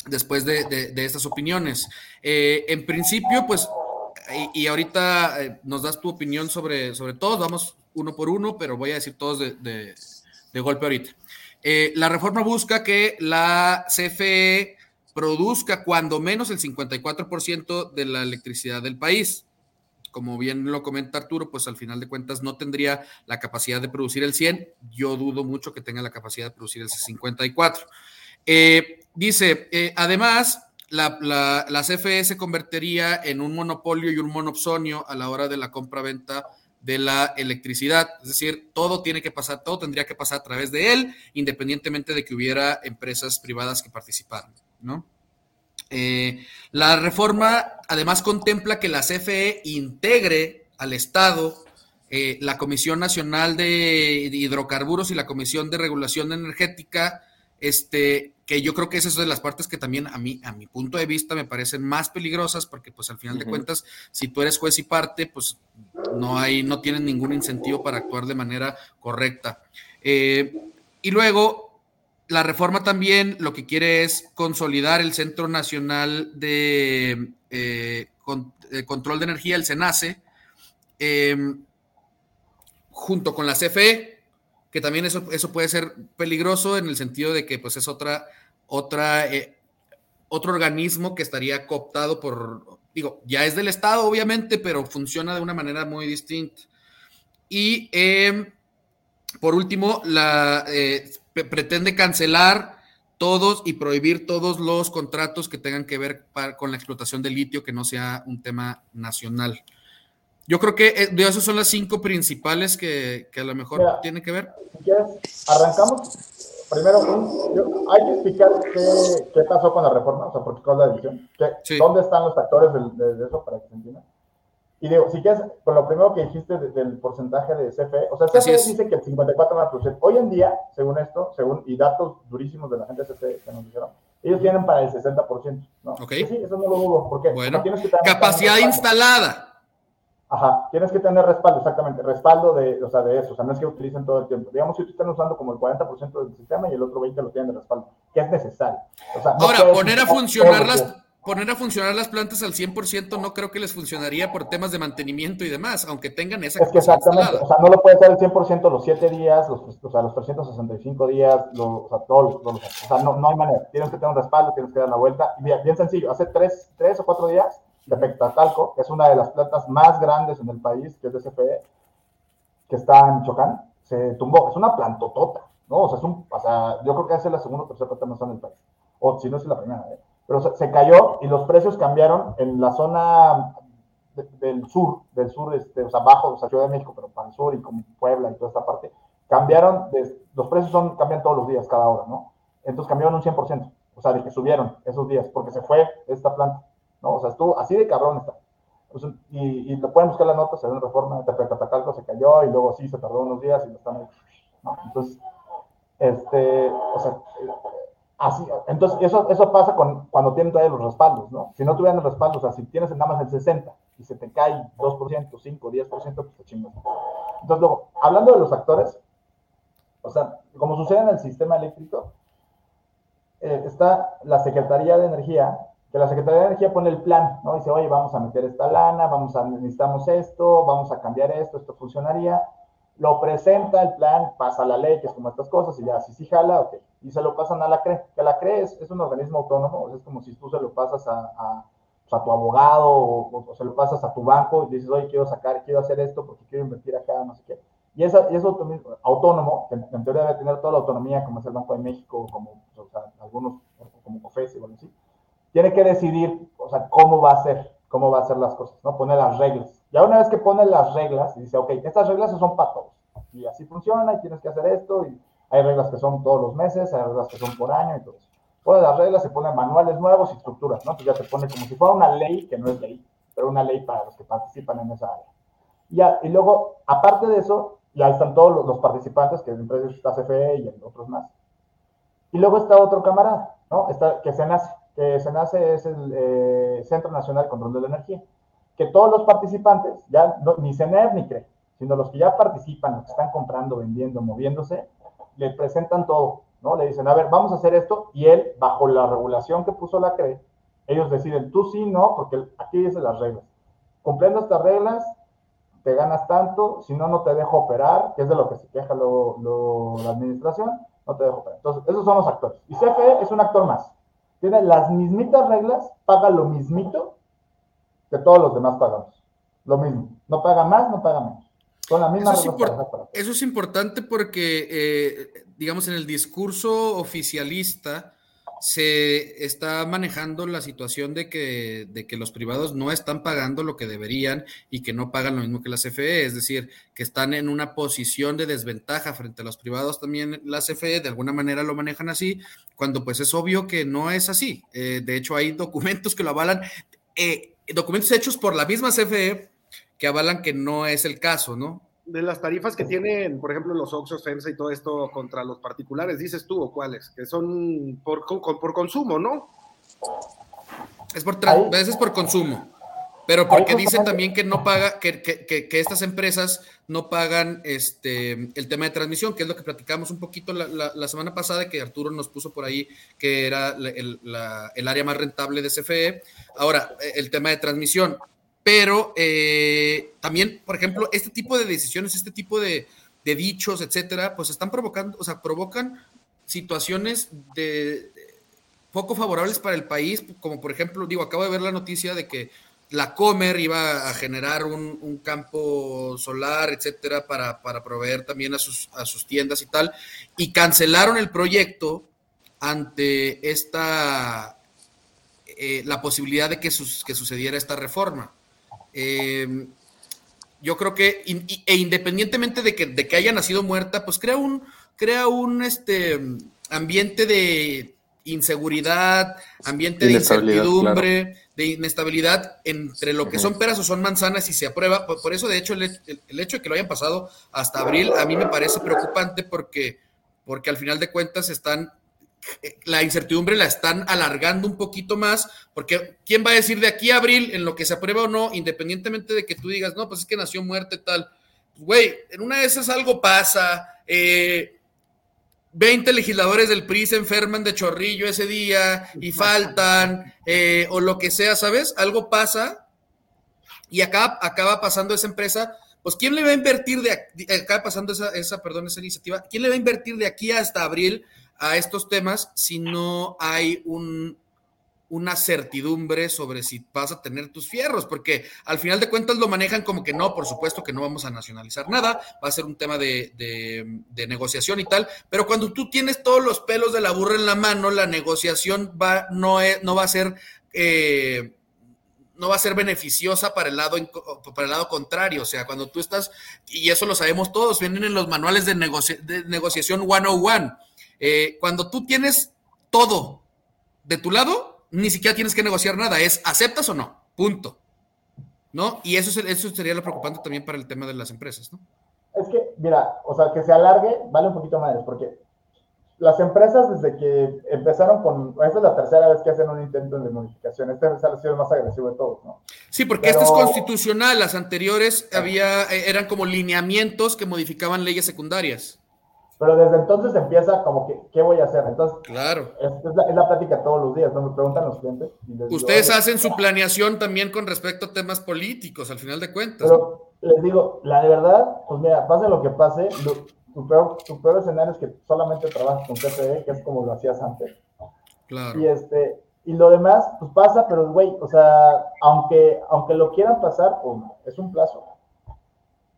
después de, de- estas opiniones. Eh, en principio, pues, y, ahorita eh, nos das tu opinión sobre, sobre todos, vamos uno por uno, pero voy a decir todos de, de- de golpe ahorita. Eh, la reforma busca que la CFE produzca cuando menos el 54% de la electricidad del país. Como bien lo comenta Arturo, pues al final de cuentas no tendría la capacidad de producir el 100. Yo dudo mucho que tenga la capacidad de producir el 54. Eh, dice, eh, además, la, la, CFE se convertiría en un monopolio y un monopsonio a la hora de la compra-venta de la electricidad. Es decir, todo tiene que pasar, todo tendría que pasar a través de él, independientemente de que hubiera empresas privadas que participaran, ¿no? Eh, la reforma además contempla que la CFE integre al Estado eh, la Comisión Nacional de Hidrocarburos y la Comisión de Regulación Energética, este, que yo creo que esa es de las partes que también a mí, a mi punto de vista, me parecen más peligrosas, porque pues al final uh -huh. de cuentas, si tú eres juez y parte, pues no hay, no tienes ningún incentivo para actuar de manera correcta. Eh, y luego, la reforma también lo que quiere es consolidar el Centro Nacional de, eh, Control de Energía, el CENACE, em, junto con la CFE, que también eso, eso puede ser peligroso en el sentido de que pues es otra, otra, eh, otro organismo que estaría cooptado por, digo, ya es del Estado obviamente, pero funciona de una manera muy distinta. Y em, por último, la, eh, pretende cancelar todos y prohibir todos los contratos que tengan que ver con la explotación de litio, que no sea un tema nacional. Yo creo que eh, de esas son las cinco principales que, que a lo mejor tienen que ver. Si quieres, arrancamos. Primero, hay que explicar qué, qué, pasó con la reforma, o sea, por qué la decisión. ¿Dónde están los actores de, de, eso para que se entienda? Y digo, si quieres, con lo primero que dijiste del porcentaje de CFE, o sea, CFE dice que el 54% hoy en día, según esto, según, y datos durísimos de la gente de CFE que nos dijeron, ellos tienen para el 60%, ¿no? Ok. Sí, eso no lo dudo, ¿por qué? Bueno, capacidad instalada. Ajá, tienes que tener respaldo, exactamente, respaldo de, o sea, de eso, o sea, no es que utilicen todo el tiempo. Digamos, si están usando como el 40% del sistema y el otro 20% lo tienen de respaldo, que es necesario. O sea, Ahora, poner a funcionar las poner a funcionar las plantas al 100% no creo que les funcionaría por temas de mantenimiento y demás, aunque tengan esa Es que exactamente, o sea, no lo puedes hacer al 100% los 7 días, los, o sea, los 365 días, los, o sea, todos, o sea, no, no, hay manera. Tienes que tener un respaldo, tienes que dar la vuelta. Y bien, bien sencillo, hace 3, 3 o 4 días, de Pectatalco, que es una de las plantas más grandes en el país, que es de CFE, que está en Chocán, se tumbó. Es una plantotota, ¿no? O sea, es un, o sea yo creo que es la segunda o tercera planta más grande del país. O si no es la primera, ¿eh? Pero se, cayó y los precios cambiaron en la zona del sur, del sur, este, o sea, bajo, o sea, Ciudad de México, pero para el sur y como Puebla y toda esta parte, cambiaron, los precios son, cambian todos los días, cada hora, ¿no? Entonces cambiaron un 100%, o sea, de que subieron esos días, porque se fue esta planta, ¿no? O sea, estuvo así de cabrón está. Pues, y, y, lo pueden buscar la nota, se ve en reforma, Tepecatacalco se cayó y luego sí se tardó unos días y lo están, ¿no? Entonces, este, o sea, Así, entonces, eso, eso pasa con, cuando tienen todavía los respaldos, ¿no? Si no tuvieran los respaldos, o sea, si tienes nada más el 60 y se te cae 2%, 5, 10%, pues te chingas. Entonces, luego, hablando de los actores, o sea, como sucede en el sistema eléctrico, eh, está la Secretaría de Energía, que la Secretaría de Energía pone el plan, ¿no? Dice, oye, vamos a meter esta lana, vamos a, necesitamos esto, vamos a cambiar esto, esto funcionaría. Lo presenta el plan, pasa la ley, que es como estas cosas, y ya, si sí jala, ok. Y se lo pasan a la CRE, que la CRE es, un organismo autónomo, es como si tú se lo pasas a, a, pues, tu abogado o, se lo pasas a tu banco y dices, oye, quiero sacar, quiero hacer esto porque quiero invertir acá, no sé qué. Y, esa, y eso autónomo, que en, teoría debe tener toda la autonomía, como es el Banco de México, como o sea, algunos, como COFES y bueno, tiene que decidir, o sea, cómo va a ser, cómo va a hacer las cosas, ¿no? Pone las reglas. Ya una vez que pone las reglas y dice, ok, estas reglas son para todos, y así funciona, y tienes que hacer esto, y hay reglas que son todos los meses, hay reglas que son por año y todo eso. Todas las reglas se ponen manuales nuevos y estructuras, ¿no? Entonces ya te pone como si fuera una ley, que no es ley, pero una ley para los que participan en esa área. Ya, y luego, aparte de eso, ya están todos los, participantes, que entre ellos está CFE y otros más. Y luego está otro camarada, ¿no? Está, que se nace, que se nace es el eh, Centro Nacional de Control de la Energía, que todos los participantes, ya ni CENER ni CRE, sino los que ya participan, los que están comprando, vendiendo, moviéndose, le presentan todo, ¿no? Le dicen, a ver, vamos a hacer esto, y él, bajo la regulación que puso la CRE, ellos deciden, tú sí, no, porque aquí dice las reglas. Cumpliendo estas reglas, te ganas tanto, si no, no te dejo operar, que es de lo que se queja lo, la administración, no te dejo operar. Entonces, esos son los actores. Y CFE es un actor más. Tiene las mismitas reglas, paga lo mismito que todos los demás pagamos. Lo mismo. No paga más, no paga menos eso, es importante porque, eh, digamos, en el discurso oficialista se está manejando la situación de que, de que los privados no están pagando lo que deberían y que no pagan lo mismo que la CFE, es decir, que están en una posición de desventaja frente a los privados también la CFE, de alguna manera lo manejan así, cuando pues es obvio que no es así. Eh, de hecho, hay documentos que lo avalan, eh, documentos hechos por la misma CFE que avalan que no es el caso, ¿no? De las tarifas que tienen, por ejemplo, los Oxxos, FEMSA y todo esto contra los particulares, dices tú, o cuáles, que son por, por consumo, ¿no? Es por, a veces por consumo. Pero porque dicen también que no paga, que, que, que, estas empresas no pagan este el tema de transmisión, que es lo que platicamos un poquito la, la, semana pasada, que Arturo nos puso por ahí, que era el, el, área más rentable de CFE. Ahora, el tema de transmisión. Pero eh, también, por ejemplo, este tipo de decisiones, este tipo de, dichos, etcétera, pues están provocando, o sea, provocan situaciones de, poco favorables para el país, como por ejemplo, digo, acabo de ver la noticia de que la Comer iba a generar un, campo solar, etcétera, para, para, proveer también a sus, a sus tiendas y tal, y cancelaron el proyecto ante esta, eh, la posibilidad de que, que sucediera esta reforma. Eh, yo creo que, e independientemente de que, de que haya nacido muerta, pues crea un, crea un este, ambiente de inseguridad, ambiente de incertidumbre, de inestabilidad entre lo que son peras o son manzanas y se aprueba. Por, eso, de hecho, el, hecho de que lo hayan pasado hasta abril a mí me parece preocupante porque, porque al final de cuentas están la incertidumbre la están alargando un poquito más, porque ¿quién va a decir de aquí a abril en lo que se aprueba o no, independientemente de que tú digas, no, pues es que nació muerte tal? Pues, güey, en una de esas algo pasa, eh, 20 legisladores del PRI se enferman de chorrillo ese día y faltan, eh, o lo que sea, ¿sabes? Algo pasa y acaba, acaba pasando esa empresa, pues ¿quién le va a invertir de, acaba pasando esa, esa, perdón, esa iniciativa, ¿quién le va a invertir de aquí hasta abril a estos temas si no hay un, una certidumbre sobre si vas a tener tus fierros, porque al final de cuentas lo manejan como que no, por supuesto que no vamos a nacionalizar nada, va a ser un tema de, negociación y tal, pero cuando tú tienes todos los pelos de la burra en la mano, la negociación va, no, va a ser... Eh, no va a ser beneficiosa para el lado para el lado contrario, o sea, cuando tú estás y eso lo sabemos todos, vienen en los manuales de, de negociación 101 eh, cuando tú tienes todo de tu lado, ni siquiera tienes que negociar nada, es aceptas o no, punto. ¿No? Y eso, eso sería lo preocupante también para el tema de las empresas, ¿no? Es que, mira, o sea, que se alargue vale un poquito más, porque las empresas desde que empezaron con, esta es la tercera vez que hacen un intento de modificación, este es el sido más agresivo de todos, ¿no? Sí, porque este es constitucional, las anteriores había, eh, eran como lineamientos que modificaban leyes secundarias. Pero desde entonces empieza como que, ¿qué voy a hacer? Entonces, claro. Es, la, plática todos los días, ¿no? Me preguntan los clientes. Ustedes hacen su planeación también con respecto a temas políticos, al final de cuentas. Pero les digo, la de verdad, pues mira, pase lo que pase, tu, peor, tu peor escenario es que solamente trabajas con CPE, que es como lo hacías antes. Claro. Y este, y lo demás, pues pasa, pero güey, o sea, aunque, aunque lo quieran pasar, pues, es un plazo.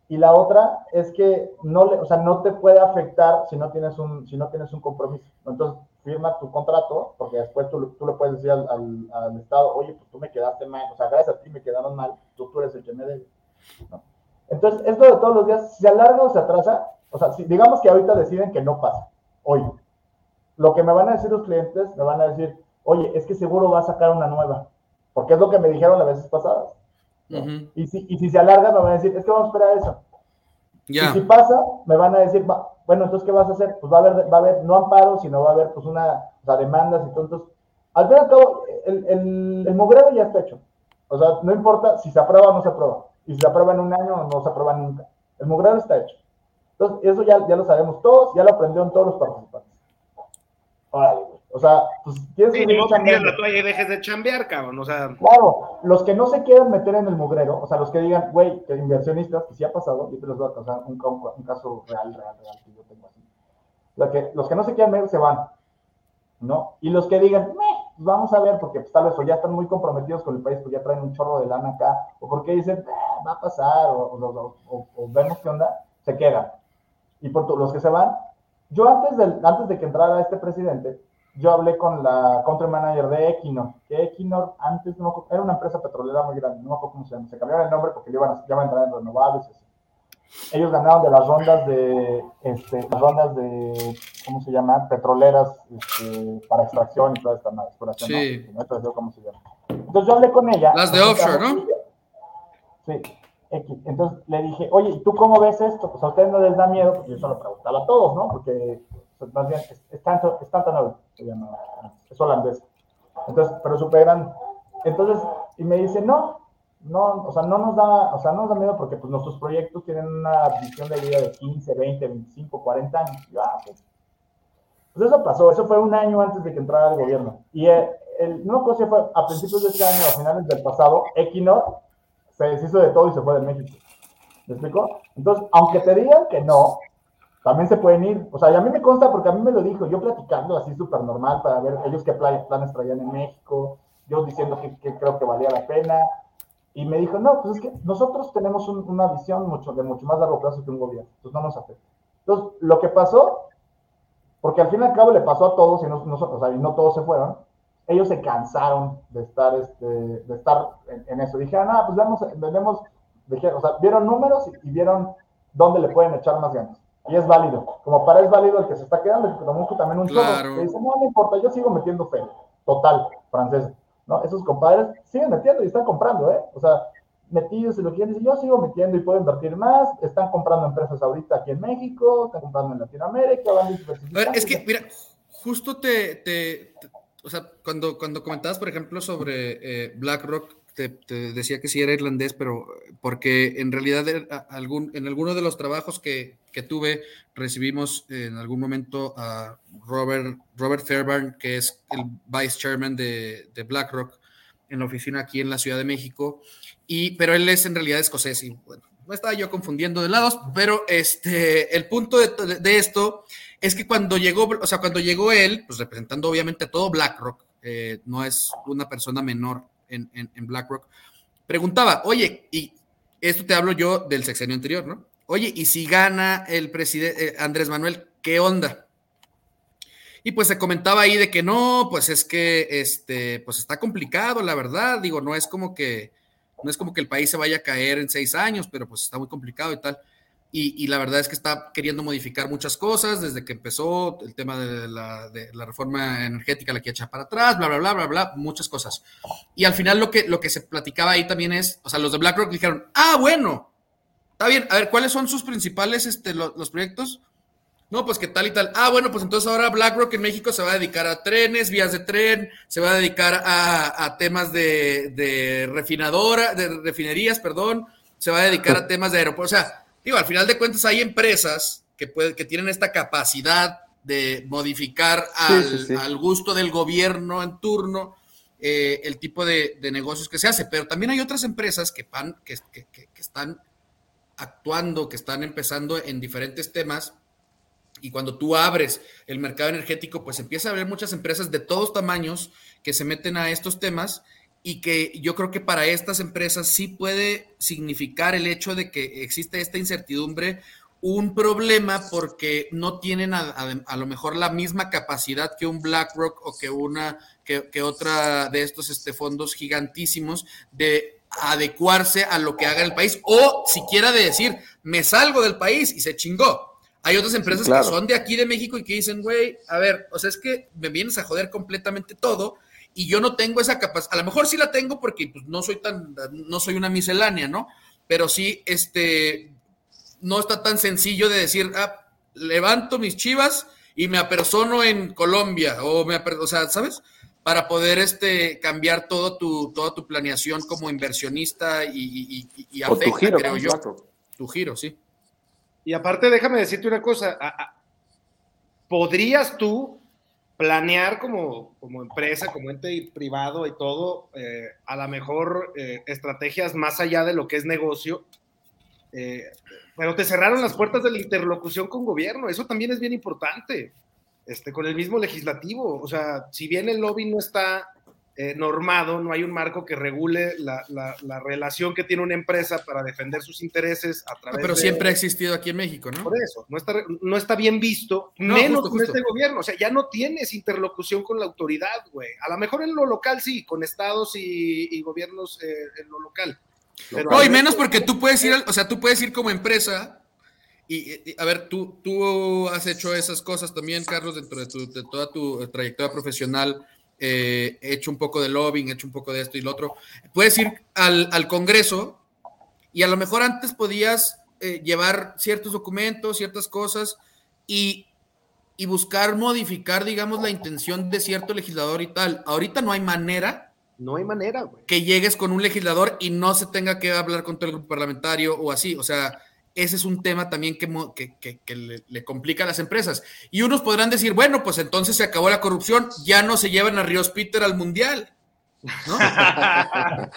Y la otra es que no, le, o sea, no te puede afectar si no tienes un, si no tienes un compromiso. Entonces, firma tu contrato, porque después tú, tú le puedes decir al, al, Estado, oye, pues tú me quedaste mal, o sea, gracias a ti me quedaron mal, tú, tú eres el que me debe. Entonces, esto de todos los días, si se alarga o se atrasa, o sea, si, digamos que ahorita deciden que no pasa, hoy, lo que me van a decir los clientes, me van a decir, oye, es que seguro va a sacar una nueva, porque es lo que me dijeron las veces pasadas y, si, y si se alarga, me van a decir, es que vamos a esperar eso. Y si pasa, me van a decir, bueno, entonces, ¿qué vas a hacer? Pues va a haber, va a haber no amparo, sino va a haber, pues, una, o sea, demandas y todo. Entonces, al fin y al cabo, el, el, el ya está hecho. O sea, no importa si se aprueba o no se aprueba. Y si se aprueba en un año o no se aprueba nunca. El mugrero está hecho. Entonces, eso ya, ya lo sabemos todos, ya lo aprendieron todos los participantes. Órale, o sea, pues tienes sí, que ni la toalla y dejes de chambear, cabrón. O sea. Claro, los que no se quieran meter en el mugrero, o sea, los que digan, güey, que inversionistas, que sí ha pasado, yo te los voy a pasar un, un, caso real, real, real, que yo tengo así. que, los que no se quieran meter se van, ¿no? Y los que digan, pues vamos a ver, porque pues, tal vez o ya están muy comprometidos con el país, pues ya traen un chorro de lana acá, o porque dicen, ah, va a pasar, o, o, vemos qué onda, se quedan. Y por los que se van, yo antes, del, antes de que entrara este presidente, yo hablé con la country manager de Equinor, que Equinor antes no, era una empresa petrolera muy grande, no me acuerdo cómo se llama, se cambiaron el nombre porque iban a, a entrar en renovables. Ellos ganaron de las rondas de, este, las rondas de, ¿cómo se llama? Petroleras este, para extracción y toda esta exploración. Sí. ¿no? Entonces, ¿cómo se llama? Entonces yo hablé con ella. Las de offshore, ¿no? Sí. Entonces le dije, oye, ¿y tú cómo ves esto? Pues a ustedes no les da miedo, porque yo solo preguntaba a todos, ¿no? Porque más bien es, tanto, es tanto es holandés. Entonces, pero súper grande. Entonces, y me dice, no, no, o sea, no nos da, o sea, no nos da miedo porque pues nuestros proyectos tienen una visión de vida de 15, 20, 25, 40 años. Ah, pues, pues, eso pasó, eso fue un año antes de que entrara el gobierno. Y el, el no cosa fue a principios de este año, a finales del pasado, Equinor se deshizo de todo y se fue de México. ¿Me explico? Entonces, aunque te digan que no, también se pueden ir. O sea, y a mí me consta porque a mí me lo dijo, yo platicando así súper normal para ver ellos qué planes traían en México, yo diciendo que, creo que valía la pena y me dijo, no, pues es que nosotros tenemos una visión mucho, de mucho más largo plazo que un gobierno, entonces no nos afecta. Entonces, lo que pasó, porque al fin y al cabo le pasó a todos y, no, nosotros, o sea, y no todos se fueron, ellos se cansaron de estar, este, de estar en, eso. Dijeron, ah, pues vemos, vendemos, o sea, vieron números y, vieron dónde le pueden echar más ganas. Y es válido. Como para es válido el que se está quedando, el que tomó también un claro. que dice, no, no importa, yo sigo metiendo fe. Total, francés. ¿no? Esos compadres siguen metiendo y están comprando, ¿eh? O sea, metidos y lo quieren decir, yo sigo metiendo y puedo invertir más, están comprando empresas ahorita aquí en México, están comprando en Latinoamérica, van a ver, es que, mira, justo te, te, o sea, cuando, cuando comentabas, por ejemplo, sobre eh, BlackRock, te, decía que sí era irlandés, pero porque en realidad eh, algún, en alguno de los trabajos que, que, tuve recibimos en algún momento a Robert, Robert Fairbairn, que es el vice chairman de, de, BlackRock en la oficina aquí en la Ciudad de México, y, pero él es en realidad escocés y bueno, no estaba yo confundiendo de lados, pero este, el punto de, de, esto es que cuando llegó, o sea, cuando llegó él, pues representando obviamente a todo BlackRock, eh, no es una persona menor en, BlackRock, preguntaba, oye, y esto te hablo yo del sexenio anterior, ¿no? Oye, y si gana el presidente eh, Andrés Manuel, ¿qué onda? Y pues se comentaba ahí de que no, pues es que este, pues está complicado, la verdad. Digo, no es como que, no es como que el país se vaya a caer en seis años, pero pues está muy complicado y tal. Y, la verdad es que está queriendo modificar muchas cosas desde que empezó el tema de la, reforma energética, la que echa para atrás, bla, bla, bla, bla, bla, muchas cosas. Y al final lo que, lo que se platicaba ahí también es, o sea, los de BlackRock dijeron, ah, bueno, está bien, a ver, ¿cuáles son sus principales este, los proyectos? No, pues que tal y tal. Ah, bueno, pues entonces ahora BlackRock en México se va a dedicar a trenes, vías de tren, se va a dedicar a, temas de, de refinadora, de refinerías, perdón, se va a dedicar a temas de aeropuertos. O sea, Digo, al final de cuentas hay empresas que, que tienen esta capacidad de modificar al, gusto del gobierno en turno eh, el tipo de, negocios que se hace, pero también hay otras empresas que, van, que, están actuando, que están empezando en diferentes temas. Y cuando tú abres el mercado energético, pues empieza a haber muchas empresas de todos tamaños que se meten a estos temas y que yo creo que para estas empresas sí puede significar el hecho de que existe esta incertidumbre un problema porque no tienen a, lo mejor la misma capacidad que un BlackRock o que una que, otra de estos este, fondos gigantísimos de adecuarse a lo que haga el país o siquiera de decir me salgo del país y se chingó. Hay otras empresas que son de aquí de México y que dicen, güey, a ver, o sea, es que me vienes a joder completamente todo y yo no tengo esa capacidad, a lo mejor sí la tengo porque pues, no soy tan, no soy una miscelánea, ¿no? Pero sí, este, no está tan sencillo de decir, ah, levanto mis chivas y me apersono en Colombia, o me o sea, ¿sabes? Para poder este, cambiar todo tu, toda tu planeación como inversionista y, y, afecta, tu giro, creo yo. Tu giro, sí. Y aparte, déjame decirte una cosa, ¿podrías tú planear como, como empresa, como ente privado y todo, eh, a lo mejor eh, estrategias más allá de lo que es negocio, eh, pero te cerraron las puertas de la interlocución con gobierno, eso también es bien importante, este, con el mismo legislativo, o sea, si bien el lobby no está eh, normado, no hay un marco que regule la, relación que tiene una empresa para defender sus intereses a través Pero siempre ha existido aquí en México, ¿no? Por eso, no está, no está bien visto, menos con este gobierno, o sea, ya no tienes interlocución con la autoridad, güey. A lo mejor en lo local sí, con estados y, gobiernos eh, en lo local. no, y menos porque tú puedes ir, o sea, tú puedes ir como empresa y, a ver, tú, tú has hecho esas cosas también, Carlos, dentro de, de toda tu trayectoria profesional eh, he hecho un poco de lobbying, he hecho un poco de esto y lo otro. Puedes ir al, Congreso y a lo mejor antes podías eh, llevar ciertos documentos, ciertas cosas y, buscar modificar, digamos, la intención de cierto legislador y tal. Ahorita no hay manera No hay manera, güey. Que llegues con un legislador y no se tenga que hablar con todo el grupo parlamentario o así. O sea, ese es un tema también que, que, le, le, complica a las empresas. Y unos podrán decir, bueno, pues entonces se acabó la corrupción, ya no se llevan a Ríos Peter al Mundial. ¿no? [LAUGHS]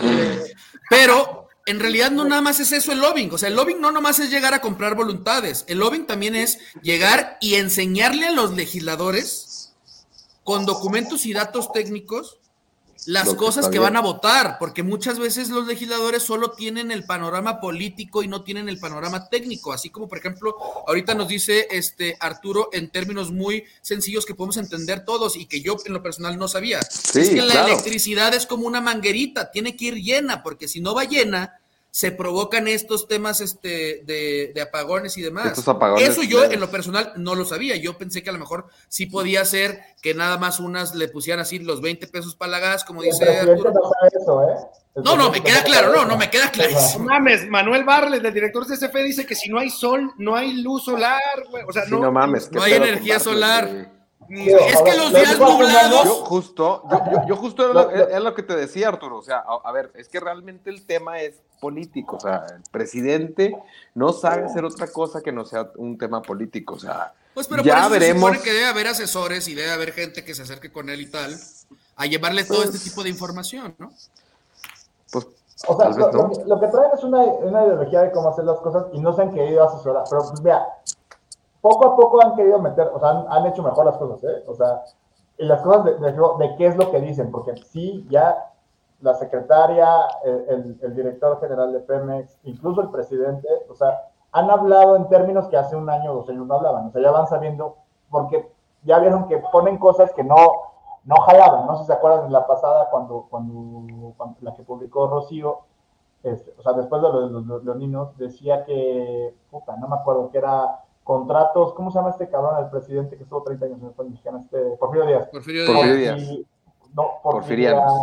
Pero en realidad no nada más es eso el lobbying. O sea, el lobbying no nomás es llegar a comprar voluntades. El lobbying también es llegar y enseñarle a los legisladores con documentos y datos técnicos las cosas que van a votar, porque muchas veces los legisladores solo tienen el panorama político y no tienen el panorama técnico, así como por ejemplo, ahorita nos dice este Arturo en términos muy sencillos que podemos entender todos y que yo en lo personal no sabía. es que la electricidad es como una manguerita, tiene que ir llena, porque si no va llena, se provocan estos temas este, de, apagones y demás. Eso yo en lo personal no lo sabía. Yo pensé que a lo mejor sí podía ser que nada más unas le pusieran así los 20 pesos para la gas, como dice Arturo. ¿eh? No, no, me queda claro, no, no me queda claro. No mames, Manuel Barles, el director de CFE, dice que si no hay sol, no hay luz solar, O sea, no, no mames. No hay energía solar. Es que los días nublados. Yo justo, yo, yo, justo es lo, que te decía, Arturo. O sea, a, ver, es que realmente el tema es político. O sea, el presidente no sabe hacer otra cosa que no sea un tema político. O sea, pues pero ya por eso veremos. Se supone que debe haber asesores y debe haber gente que se acerque con él y tal, a llevarle todo este tipo de información, ¿no? Pues o sea, lo, lo, que traen es una, una, ideología de cómo hacer las cosas y no se han querido asesorar. Pero pues vea, poco a poco han querido meter, o sea, han, hecho mejor las cosas, ¿eh? O sea, las cosas de, de, qué es lo que dicen, porque sí, ya la secretaria, el, el, director general de Pemex, incluso el presidente, o sea, han hablado en términos que hace un año o dos años no hablaban, o sea, ya van sabiendo, porque ya vieron que ponen cosas que no, no jalaban, no sé si se acuerdan de la pasada cuando, cuando, la que publicó Rocío, este, o sea, después de los, los, los niños, decía que, puta, no me acuerdo, que era contratos, ¿cómo se llama este cabrón, el presidente que estuvo 30 años en el mexicano? Este, Porfirio Díaz. Porfirio Díaz. Porfirio Díaz. no, Porfirianos.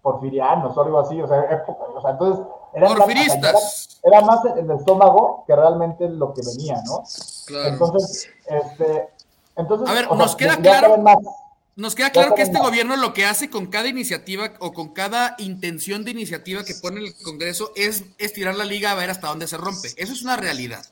Porfirianos o algo así, o sea, época, o sea entonces... Era Porfiristas. era, más el estómago que realmente lo que venía, ¿no? Claro. Entonces, este... Entonces, a ver, nos queda claro... Nos queda claro que este gobierno lo que hace con cada iniciativa o con cada intención de iniciativa que pone el Congreso es estirar la liga a ver hasta dónde se rompe. Eso es una realidad.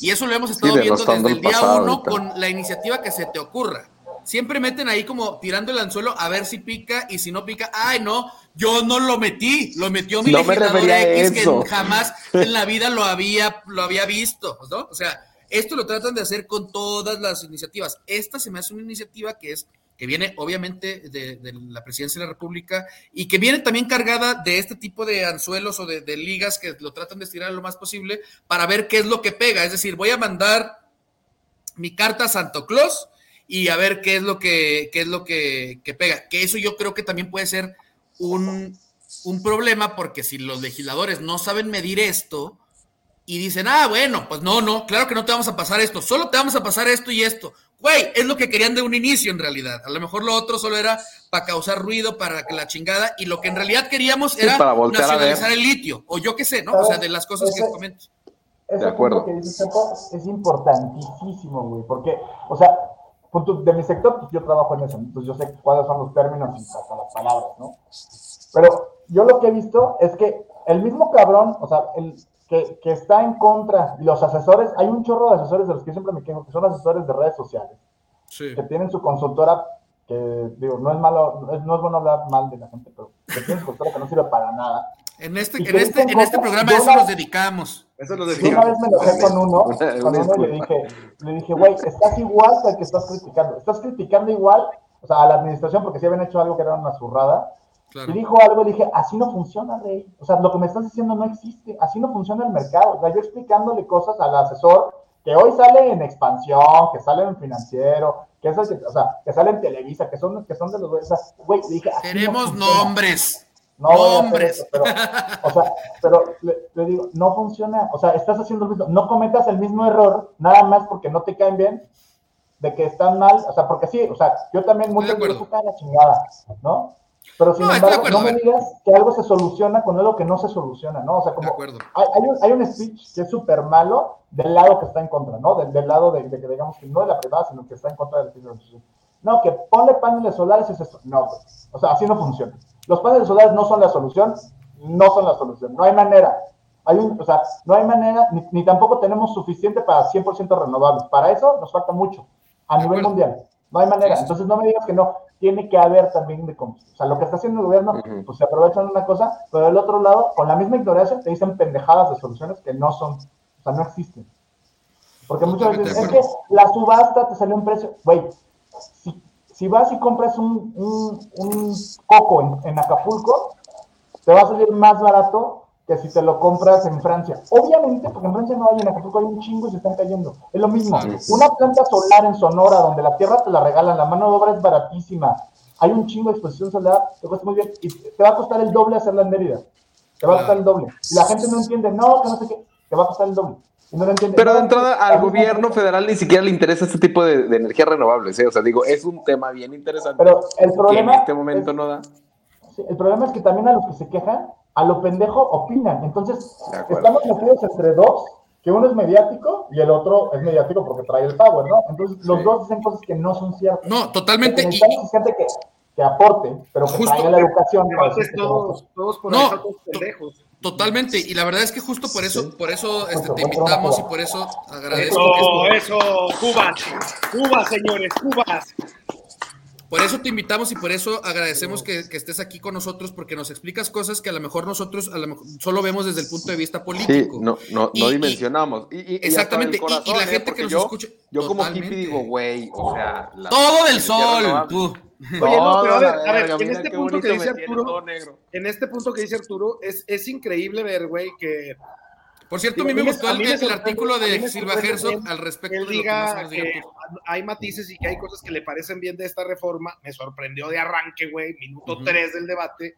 Y eso lo hemos estado viendo desde el día uno con la iniciativa que se te ocurra. Siempre meten ahí como tirando el anzuelo a ver si pica y si no pica, ay no, yo no lo metí, lo metió mi legislador X que jamás [LAUGHS] en la vida lo había, lo había visto, ¿no? O sea, esto lo tratan de hacer con todas las iniciativas. Esta se me hace una iniciativa que es que viene obviamente de, la presidencia de la República y que viene también cargada de este tipo de anzuelos o de, ligas que lo tratan de estirar lo más posible para ver qué es lo que pega. Es decir, voy a mandar mi carta a Santo Claus y a ver qué es lo que, qué es lo que, pega. Que eso yo creo que también puede ser un, un problema porque si los legisladores no saben medir esto, y dicen, ah, bueno, pues no, no, claro que no te vamos a pasar esto, solo te vamos a pasar esto y esto. Güey, es lo que querían de un inicio en realidad. A lo mejor lo otro solo era para causar ruido, para que la chingada, y lo que en realidad queríamos era nacionalizar el litio, o yo qué sé, ¿no? O sea, de las cosas que comento. De acuerdo. que dice es importantísimo, güey, porque, o sea, de mi sector, pues yo trabajo en eso, entonces yo sé cuáles son los términos y hasta las palabras, ¿no? Pero yo lo que he visto es que el mismo cabrón, o sea, el, que, que, está en contra, y los asesores, hay un chorro de asesores de los que siempre me quejo, que son asesores de redes sociales, que tienen su consultora, que digo, no es malo, no es, no es, bueno hablar mal de la gente, pero que tienen su consultora que no sirve para nada. En este, en este, en este programa eso nos dedicamos. Eso nos dedicamos. Una vez me enojé con uno, [LAUGHS] con uno y le dije, le dije, güey, estás igual que el que estás criticando, estás criticando igual, o sea, a la administración porque si habían hecho algo que era una zurrada, y dijo algo, le dije, así no funciona, Rey. O sea, lo que me estás diciendo no existe, así no funciona el mercado. O sea, yo explicándole cosas al asesor que hoy sale en expansión, que sale en financiero, que, es o sea, que sale en Televisa, que son, que son de los güeyes. Güey, dije, Tenemos nombres. No nombres. pero, o sea, pero le, digo, no funciona. O sea, estás haciendo lo mismo. No cometas el mismo error, nada más porque no te caen bien, de que están mal. O sea, porque sí, o sea, yo también muchas veces la chingada, ¿no? Pero sin embargo, no me digas que algo se soluciona con algo que no se soluciona, ¿no? O sea, como hay, hay, un, hay, un, speech que es súper malo del lado que está en contra, ¿no? Del, del lado de, que digamos que no de la privada, sino que está en contra del No, que ponle paneles solares es eso. No, pues, o sea, así no funciona. Los paneles solares no son la solución, no son la solución, no hay manera. Hay un, o sea, no hay manera, ni, ni tampoco tenemos suficiente para 100% renovables. Para eso nos falta mucho, a nivel mundial. No hay manera. Entonces no me digas que no. Tiene que haber también de O sea, lo que está haciendo el gobierno, pues se aprovechan una cosa, pero del otro lado, con la misma ignorancia, te dicen pendejadas de soluciones que no son, o sea, no existen. Porque muchas veces es que la subasta te salió un precio, güey, si, si, vas y compras un, un, un coco en, en Acapulco, te va a salir más barato que si te lo compras en Francia. Obviamente, porque en Francia no hay, en Acapulco hay un chingo y se están cayendo. Es lo mismo. Una planta solar en Sonora, donde la tierra te la regalan, la mano de obra es baratísima, hay un chingo de exposición solar, te cuesta muy bien, y te va a costar el doble hacerla en Mérida. Te va a costar el doble. Y la gente no entiende, no, que no sé qué, te va a costar el doble. no. Pero de entrada al gobierno federal ni siquiera le interesa este tipo de, de energías renovables, ¿eh? O sea, digo, es un tema bien interesante. Pero el problema. Que en este momento no da. el problema es que también a los que se quejan a lo pendejo opinan. Entonces, estamos metidos entre dos, que uno es mediático y el otro es mediático porque trae el power, ¿no? Entonces, los dos dicen cosas que no son ciertas. No, totalmente. Y... gente que, que, aporte, pero que justo, traiga la educación. Todos, todos por no, pendejos. Totalmente, y la verdad es que justo por eso, sí. por eso este, te invitamos y por eso agradezco. Eso, eso, Cubas, Cubas, señores, Cubas. Por eso te invitamos y por eso agradecemos que, que, estés aquí con nosotros, porque nos explicas cosas que a lo mejor nosotros a lo mejor solo vemos desde el punto de vista político. Sí, no, no, y, no dimensionamos. Y, y, exactamente, corazón, y, la gente ¿eh? que nos yo, escucha. Yo como hippie digo, güey, o sea. La, Todo del sol, tú. [LAUGHS] Oye, no, pero a ver, a ver, en este punto que dice Arturo, en este punto que dice Arturo, es, es increíble ver, güey, que por cierto, Digo, a mí me gustó el, el, artículo de Silva Herzog al respecto él diga de que, que hay matices y que hay cosas que le parecen bien de esta reforma. Me sorprendió de arranque, güey, minuto 3 uh -huh. del debate.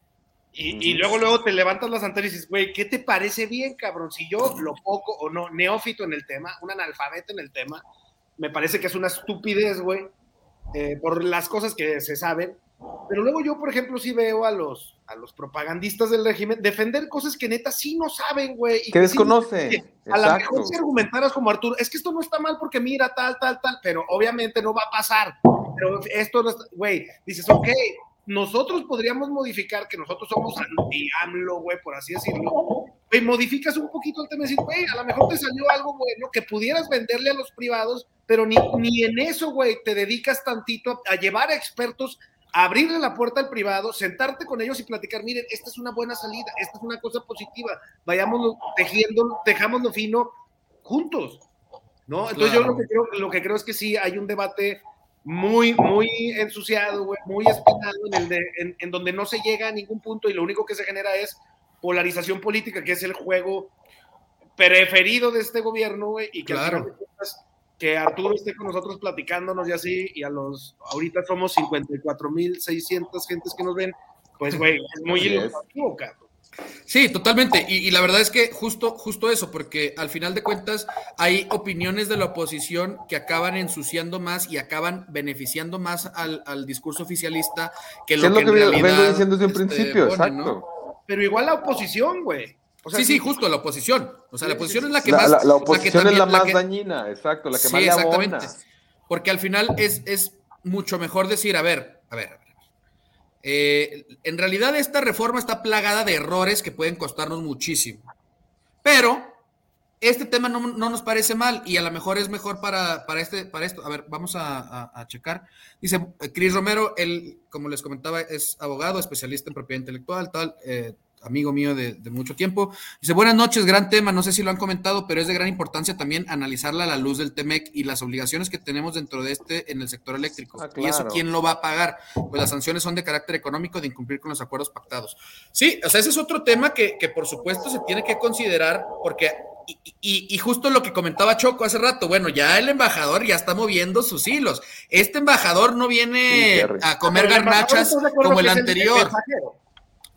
Y, uh -huh. y, luego, luego te levantas las antenas y dices, güey, ¿qué te parece bien, cabrón? Si yo lo poco o no, neófito en el tema, un analfabeto en el tema, me parece que es una estupidez, güey, eh, por las cosas que se saben. Pero luego yo, por ejemplo, sí veo a los, a los propagandistas del régimen defender cosas que neta sí no saben, güey. Que desconoce. Sí, a lo mejor si argumentaras como Arturo, es que esto no está mal porque mira, tal, tal, tal, pero obviamente no va a pasar. Pero esto no está, güey, dices, ok, nosotros podríamos modificar que nosotros somos anti-AMLO, güey, por así decirlo. Güey, modificas un poquito el tema y dices, güey, a lo mejor te salió algo bueno que pudieras venderle a los privados, pero ni, ni en eso, güey, te dedicas tantito a, a llevar a expertos abrirle la puerta al privado, sentarte con ellos y platicar, miren, esta es una buena salida, esta es una cosa positiva, vayamos tejiendo, tejámoslo fino juntos, ¿no? Entonces claro. yo lo que, creo, lo que creo es que sí hay un debate muy, muy ensuciado, muy espinado, en, el de, en, en, donde no se llega a ningún punto y lo único que se genera es polarización política, que es el juego preferido de este gobierno, güey, y que claro. al final de cuentas, que Arturo esté con nosotros platicándonos y así, y a los, ahorita somos 54.600 gentes que nos ven, pues, güey, es muy ilustrativo, cabrón. Sí, totalmente. Y, y, la verdad es que justo, justo eso, porque al final de cuentas hay opiniones de la oposición que acaban ensuciando más y acaban beneficiando más al, al discurso oficialista que lo, es lo que, que en realidad, vengo diciendo desde un este, principio, pone, exacto. ¿no? Pero igual la oposición, güey. O sea, sí, sí, justo, la oposición. O sea, la oposición es la que la, más. La, la oposición la que también, es la más que, dañina, exacto, la que sí, más le exactamente. abona. Porque al final es, es mucho mejor decir, a ver, a ver, a ver. Eh, en realidad esta reforma está plagada de errores que pueden costarnos muchísimo. Pero este tema no, no, nos parece mal y a lo mejor es mejor para, para, este, para esto. A ver, vamos a, a, a checar. Dice Cris Romero, él, como les comentaba, es abogado, especialista en propiedad intelectual, tal, eh, amigo mío de, de, mucho tiempo. Dice, buenas noches, gran tema, no sé si lo han comentado, pero es de gran importancia también analizarla a la luz del TEMEC y las obligaciones que tenemos dentro de este en el sector eléctrico. Ah, claro. Y eso, ¿quién lo va a pagar? Pues las sanciones son de carácter económico de incumplir con los acuerdos pactados. Sí, o sea, ese es otro tema que, que por supuesto se tiene que considerar porque y, y, y, justo lo que comentaba Choco hace rato, bueno, ya el embajador ya está moviendo sus hilos. Este embajador no viene sí, a comer garnachas como el anterior. El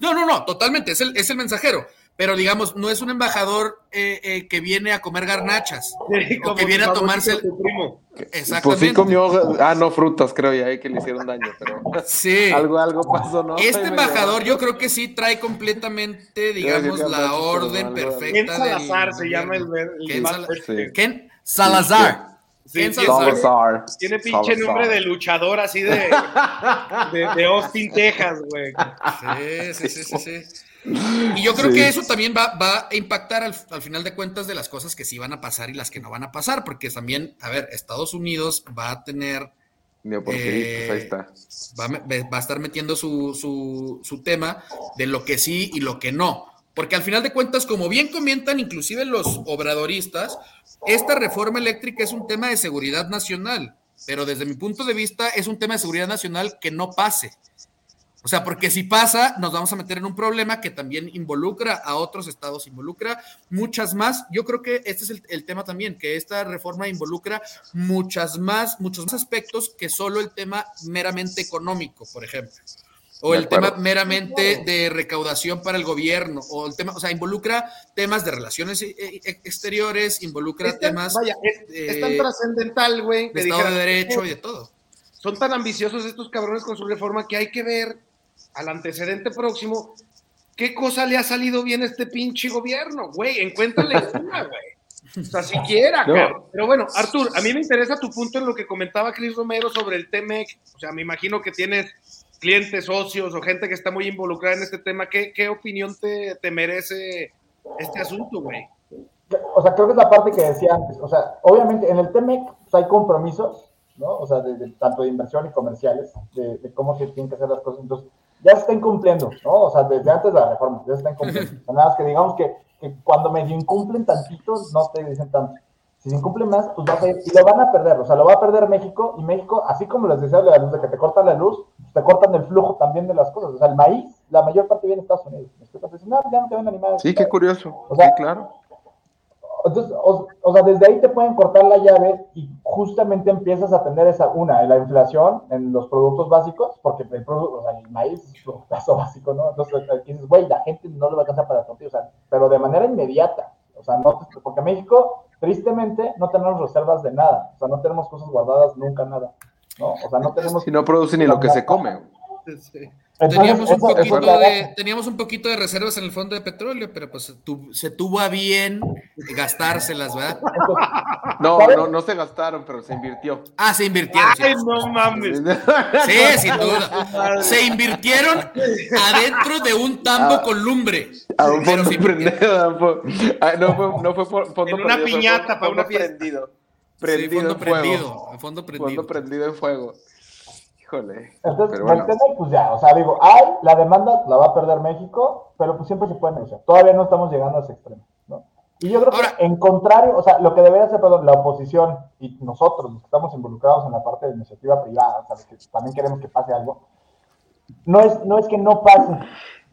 no, no, no, totalmente, es el, es el mensajero. Pero digamos, no es un embajador eh, eh, que viene a comer garnachas sí, o que viene a tomarse el primo. Exactamente. Pues sí comió, ah, no, frutas, creo ya, que le hicieron daño, pero sí. algo, algo pasó, ¿no? Este embajador yo creo que sí trae completamente, digamos, la orden perfecta. Ken Salazar del, se llama el, el Ken, Sal sí. Ken Salazar. Sí, Salazar? Tiene pinche Salazar. nombre de luchador así de, de, de Austin, Texas, güey. Sí, sí, sí, sí, sí. Y yo creo Sí. que eso también va, va a impactar al, al final de cuentas de las cosas que sí van a pasar y las que no van a pasar, porque también, a ver, Estados Unidos va a tener Neoporfiristas, Eh, ahí está. va, va a estar metiendo su, su, su tema de lo que sí y lo que no. Porque al final de cuentas, como bien comentan inclusive los obradoristas, esta reforma eléctrica es un tema de seguridad nacional, pero desde mi punto de vista es un tema de seguridad nacional que no pase. O sea, porque si pasa, nos vamos a meter en un problema que también involucra a otros estados, involucra muchas más. Yo creo que este es el, el tema también, que esta reforma involucra muchas más, muchos más aspectos que solo el tema meramente económico, por ejemplo. O De el tema meramente de recaudación para el gobierno, o el tema, o sea, involucra temas de relaciones eh, eh, exteriores, involucra temas vaya, es, es tan trascendental, güey, de Estado de Derecho y de todo. son tan ambiciosos estos cabrones con su reforma que hay que ver al antecedente próximo qué cosa le ha salido bien a este pinche gobierno, güey. Encuéntrale [LAUGHS] una, güey. O sea, siquiera, No. cabrón. Pero bueno, Artur, a mí me interesa tu punto en lo que comentaba Cris Romero sobre el TEMEC. O sea, me imagino que tienes clientes, socios o gente que está muy involucrada en este tema. ¿Qué, qué opinión te, te merece este asunto, güey? O sea, creo que es la parte que decía antes. O sea, obviamente en el TEMEC pues, hay compromisos, ¿no? O sea, de, de- tanto de inversión y comerciales, de, de cómo se tienen que hacer las cosas. Entonces, ya se está incumpliendo, ¿no? O sea, desde antes de la reforma, ya se está incumpliendo. [LAUGHS] O sea, nada más que digamos que, que cuando medio incumplen tantito, no te dicen tanto. Si se incumple más, pues vas a ir, y lo van a perder, o sea, lo va a perder México, y México, así como les decía de la luz, de que te cortan la luz, te cortan el flujo también de las cosas. O sea, el maíz, la mayor parte viene de Estados Unidos. Entonces, no, ya no te venden nada. Sí, qué curioso. O sea, sí, claro. Entonces, o, o sea, desde ahí te pueden cortar la llave y justamente empiezas a tener esa, una, la inflación en los productos básicos, porque el, producto, o sea, el maíz es un producto básico, ¿no? Entonces, aquí dices, güey, la gente no le va a alcanzar para tortilla, o sea, pero de manera inmediata, o sea, no, te- porque México, tristemente, no tenemos reservas de nada, o sea, no tenemos cosas guardadas nunca nada, ¿no? O sea, no [LAUGHS] tenemos... Si no produce ni lo que se come. Entonces, Teníamos un, poquito de, teníamos un poquito de reservas en el fondo de petróleo, pero pues tu- se tuvo a bien gastárselas, ¿verdad? No, no, no se gastaron, pero se invirtió. Ah, se invirtieron. sí. Ay, no mames. Sí, sin duda. Se invirtieron adentro de un tambo Ah. con lumbre. A un Pero fondo prendido. a un fo- ah, No fue, no fue fondo En una prendido, piñata para una fiesta. Prendido. Sí, Prendido fondo en fuego. prendido. Fondo prendido. Fondo prendido en fuego. Híjole. Entonces, Pero bueno. tema, pues ya, o sea, digo, hay, la demanda la va a perder México, pero pues siempre se puede negociar. Todavía no estamos llegando a ese extremo, ¿no? Y yo creo Ahora- que en contrario, o sea, lo que debería hacer, perdón, la oposición y nosotros, los que estamos involucrados en la parte de iniciativa privada, o sea, los que también queremos que pase algo, no es, no es que no pase.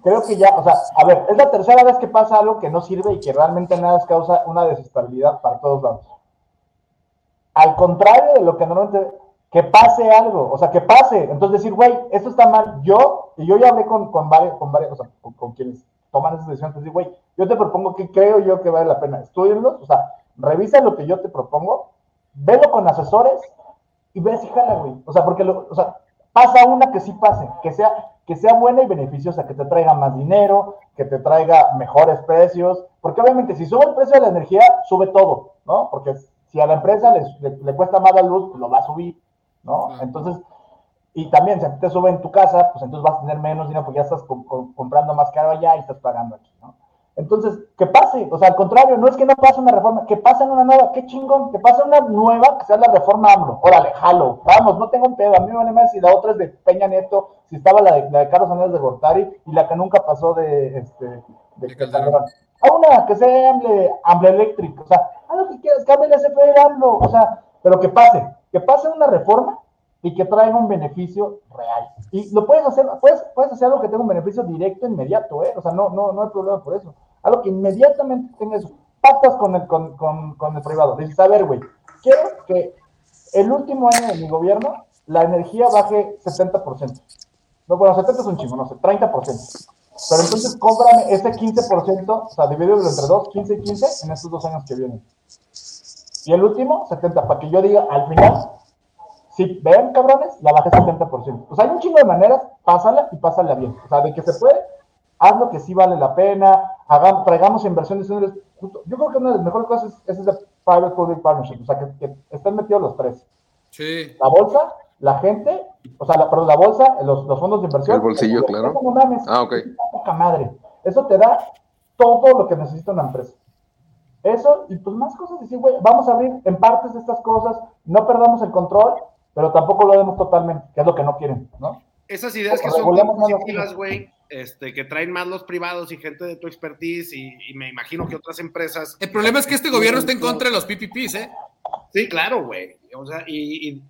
Creo que ya, o sea, a ver, es la tercera vez que pasa algo que no sirve y que realmente nada es causa una desestabilidad para todos lados. Al contrario de lo que normalmente, que pase algo, o sea, que pase. Entonces decir, güey, esto está mal. Yo, y yo ya hablé con, con varios, con varios, o sea, con, con quienes toman esas decisiones, decir, güey, yo te propongo que creo yo que vale la pena. Estudienlos, o sea, revisa lo que yo te propongo, velo con asesores y ve si jala, güey. O sea, porque, lo, o sea, pasa una que sí pase, que sea, que sea buena y beneficiosa, que te traiga más dinero, que te traiga mejores precios, porque obviamente si sube el precio de la energía, sube todo, ¿no? Porque si a la empresa le, le cuesta más la luz, pues lo va a subir, ¿no? Entonces, y también si a ti te sube en tu casa, pues entonces vas a tener menos dinero porque ya estás com- com- comprando más caro allá y estás pagando aquí, ¿no? Entonces, que pase, o sea, al contrario, no es que no pase una reforma, que pase una nueva, qué chingón, que pase una nueva, que sea la reforma AMLO, órale, jalo, vamos, no tengo un pedo, a mí me vale más si la otra es de Peña Nieto, si estaba la de, la de Carlos Andrés de Gortari y la que nunca pasó de, este, de, De Calderón. A una que sea AMLE, AMLE eléctrico, o sea, haz lo que quieras, cámbiale ese fue AMLO, o sea, pero que pase, que pase una reforma y que traiga un beneficio real. Y lo puedes hacer, puedes, puedes hacer algo que tenga un beneficio directo, inmediato, ¿eh? O sea, no, no, no hay problema por eso. Algo que inmediatamente tenga eso. Pactas con el, con, con, con el privado. Dices, a ver, güey, quiero que el último año de mi gobierno la energía baje 70%. No, bueno, 70 es un chingo, no sé, 30%. Pero entonces cóbrame ese 15%, o sea, divídelo entre dos, 15 y 15 en estos dos años que vienen. Y el último, 70, para que yo diga al final, si ven cabrones, la bajé 70%. O sea, hay un chingo de maneras, pásala y pásala bien. O sea, de que se puede, haz lo que sí vale la pena, hagamos, traigamos inversiones. Justo, yo creo que una de las mejores cosas es, es ese private public partnership, o sea, que, que estén metidos los tres. Sí. La bolsa, la gente, o sea, la, perdón, la bolsa, los, los fondos de inversión. El bolsillo, claro. Eso no mames, Ah, ok. poca madre. Eso te da todo lo que necesita una empresa. Eso, y pues más cosas, decir, güey, vamos a abrir en partes de estas cosas, no perdamos el control, pero tampoco lo demos totalmente, que es lo que no quieren, ¿no? Esas ideas que son güey, este, que traen más los privados y gente de tu expertise y, y me imagino que otras empresas. El problema es que este gobierno está en contra de los PPPs, ¿eh? Sí, claro, güey. O sea, y, y-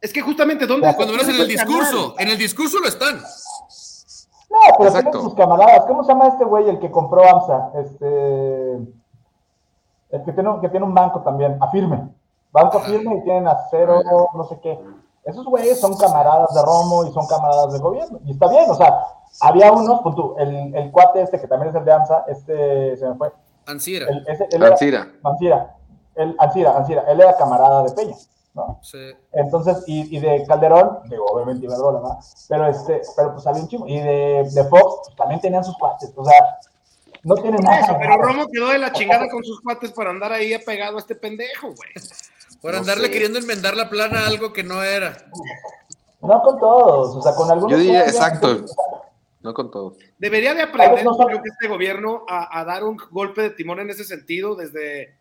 es que justamente dónde Cuando menos en el canal? discurso, en el discurso lo están. No, pero tienen sus camaradas. ¿Cómo se llama este güey, el que compró AMSA? Este. El que tiene, que tiene un banco también, Afirme. Banco Afirme y tienen acero, no sé qué. Esos güeyes son camaradas de Romo y son camaradas del gobierno. Y está bien, o sea, había unos, pues tú, el, el cuate este, que también es el de AMSA, este, se me fue. Ansira. El, ese, él era, Ancira. Ancira. Él, Ancira, Ancira, él era camarada de Peña, ¿no? Sí. Entonces, y, y de Calderón, digo, obviamente Iberdrola, ¿no? Pero este, pero pues había un chingo. Y de, de Fox, pues también tenían sus cuates, o sea, no tienen Por eso, nada. pero Romo quedó de la chingada con sus cuates para andar ahí apegado a este pendejo, güey. Por No andarle sé. queriendo enmendar la plana a algo que no era. No con todos, o sea, con algunos. Yo diría, exacto. No con todos. Debería de aprender, no creo que este gobierno, a, a dar un golpe de timón en ese sentido, desde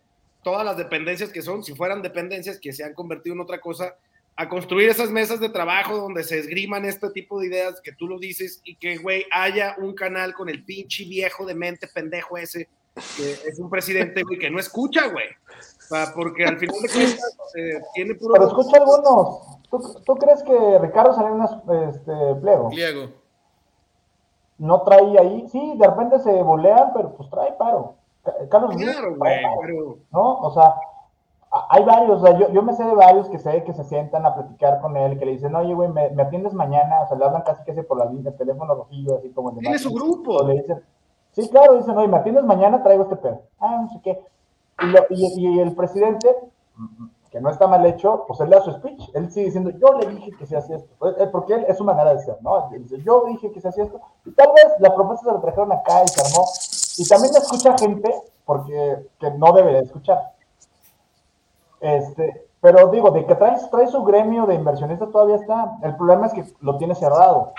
todas las dependencias que son, si fueran dependencias que se han convertido en otra cosa, a construir esas mesas de trabajo donde se esgriman este tipo de ideas que tú lo dices y que, güey, haya un canal con el pinche viejo de mente pendejo ese, que es un presidente, güey, que no escucha, güey. O sea, porque al final de cuentas eh, tiene puro... Pero escucha algunos. ¿Tú, tú crees que Ricardo Salinas este, Pliego Pliego. no trae ahí? Sí, de repente se bolean, pero pues trae paro. Ca- Carlos Claro, güey, pero... ¿no? O sea, hay varios, o sea, yo, yo me sé de varios que sé que se sientan a platicar con él, que le dicen, oye, güey, me, me atiendes mañana, o sea, le hablan casi que se por la línea, el teléfono rojillo, así como el de Tiene su grupo. Le dicen, sí, claro, dicen, oye, me atiendes mañana, traigo este pedo. Ah, no sé qué. Y, lo- y- y el presidente, que no está mal hecho, pues él le da su speech, él sigue diciendo, yo le dije que se hacía esto, Pues, eh, porque él es su manera de ser, ¿no? Él dice, yo dije que se hacía esto, y tal vez la propuesta se la trajeron acá y se armó, y también escucha gente, porque que no debe de escuchar. Este, pero digo, de que trae, trae su gremio de inversionistas todavía está. El problema es que lo tiene cerrado.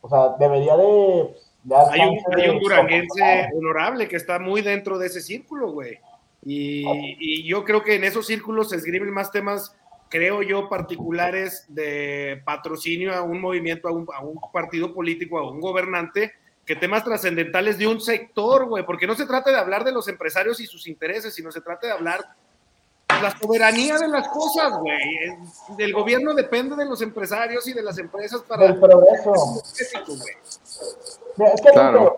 O sea, debería de. pues, de Hay un, hay un duranguense honorable que está muy dentro de ese círculo, güey. Y, y yo creo que en esos círculos se escriben más temas, creo yo, particulares de patrocinio a un movimiento, a un, a un partido político, a un gobernante, que temas trascendentales de un sector, güey. Porque no se trata de hablar de los empresarios y sus intereses, sino se trata de hablar la soberanía de las cosas, güey. El gobierno depende de los empresarios y de las empresas para... del progreso. Ético, güey. Mira, es que Claro.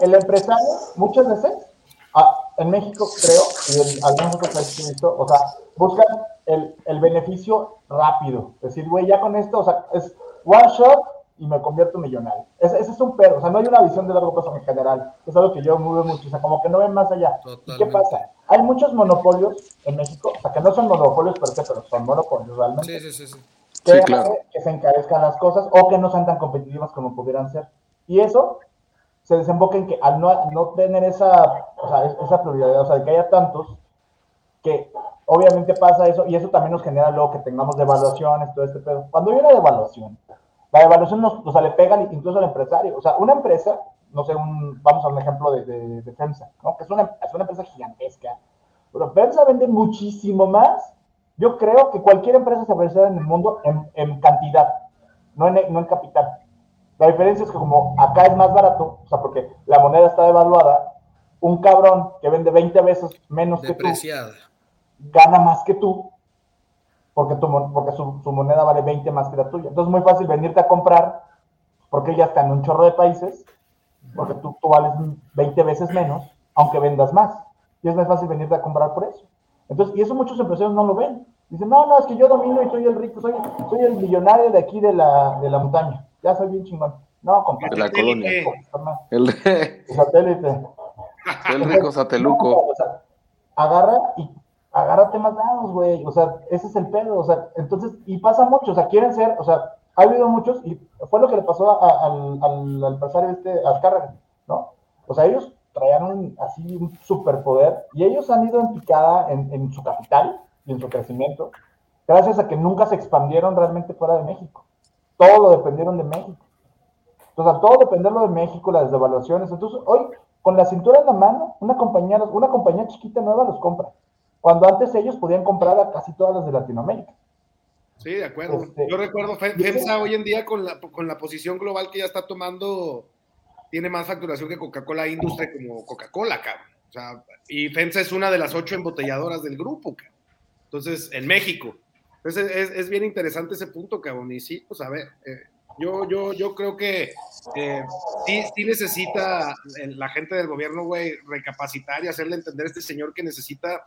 el empresario, muchas veces, ah, en México creo, y en algunos otros países visto, o sea, buscan el, el beneficio rápido. Es decir, güey, ya con esto, o sea, es one shot y me convierto en millonario. Ese, ese es un pedo, o sea, no hay una visión de largo plazo en general. Es algo que yo veo mucho, o sea, como que no ven más allá. ¿Y qué Totalmente. pasa? Hay muchos monopolios en México, o sea, que no son monopolios per se, pero son monopolios realmente Sí, sí, sí, sí. que Sí, hace claro. que se encarezcan las cosas o que no sean tan competitivas como pudieran ser. Y eso se desemboca en que al no, no tener esa, o sea, es- esa prioridad, o sea, de que haya tantos, que obviamente pasa eso, y eso también nos genera luego que tengamos devaluaciones, todo este pedo. Cuando hay una devaluación, la devaluación nos, o sea, le pega incluso al empresario. O sea, una empresa, no sé, un, vamos a un ejemplo de, de, de FEMSA, ¿no? que es una, es una empresa gigantesca, pero FEMSA vende muchísimo más, yo creo que cualquier empresa se en el mundo en, en cantidad, no en, no en capital. La diferencia es que como acá es más barato, o sea, porque la moneda está devaluada, un cabrón que vende 20 veces menos que tú, Depreciada. gana más que tú, porque, tu, mon- porque su, su moneda vale 20 más que la tuya. Entonces es muy fácil venirte a comprar, porque ya está en un chorro de países, porque tú, tú vales 20 veces menos, aunque vendas más. Y es más fácil venirte a comprar por eso. Entonces, y eso muchos empresarios no lo ven. Dicen, no, no, es que yo domino y soy el rico, soy, soy el millonario de aquí de la, de la montaña. Ya soy bien chingón. No, compadre. De la colonia. El, satélite. [LAUGHS] el rico sateluco. [LAUGHS] O sea, agarra y agárrate más dados, güey. O sea, ese es el pedo. O sea, entonces, y pasa mucho. O sea, quieren ser, o sea, ha habido muchos, y fue lo que le pasó a- a- al, al, al empresario este, Azcárraga, ¿no? O sea, ellos traían así un superpoder y ellos han ido en picada en, en su capital y en su crecimiento gracias a que nunca se expandieron realmente fuera de México. Todo lo dependieron de México. Entonces, al todo dependerlo de México, las devaluaciones, entonces hoy con la cintura en la mano, una compañía, una compañía chiquita nueva los compra. Cuando antes ellos podían comprar a casi todas las de Latinoamérica. Sí, de acuerdo. Este, Yo recuerdo FEMSA hoy en día con la, con la posición global que ya está tomando, tiene más facturación que Coca-Cola Industria como Coca-Cola, cabrón. O sea, y FEMSA es una de las ocho embotelladoras del grupo, cabrón. Entonces, en México. Entonces, es, es, bien interesante ese punto, cabrón. Y sí, pues a ver, eh, yo, yo, yo creo que sí, sí necesita la gente del gobierno, güey, recapacitar y hacerle entender a este señor que necesita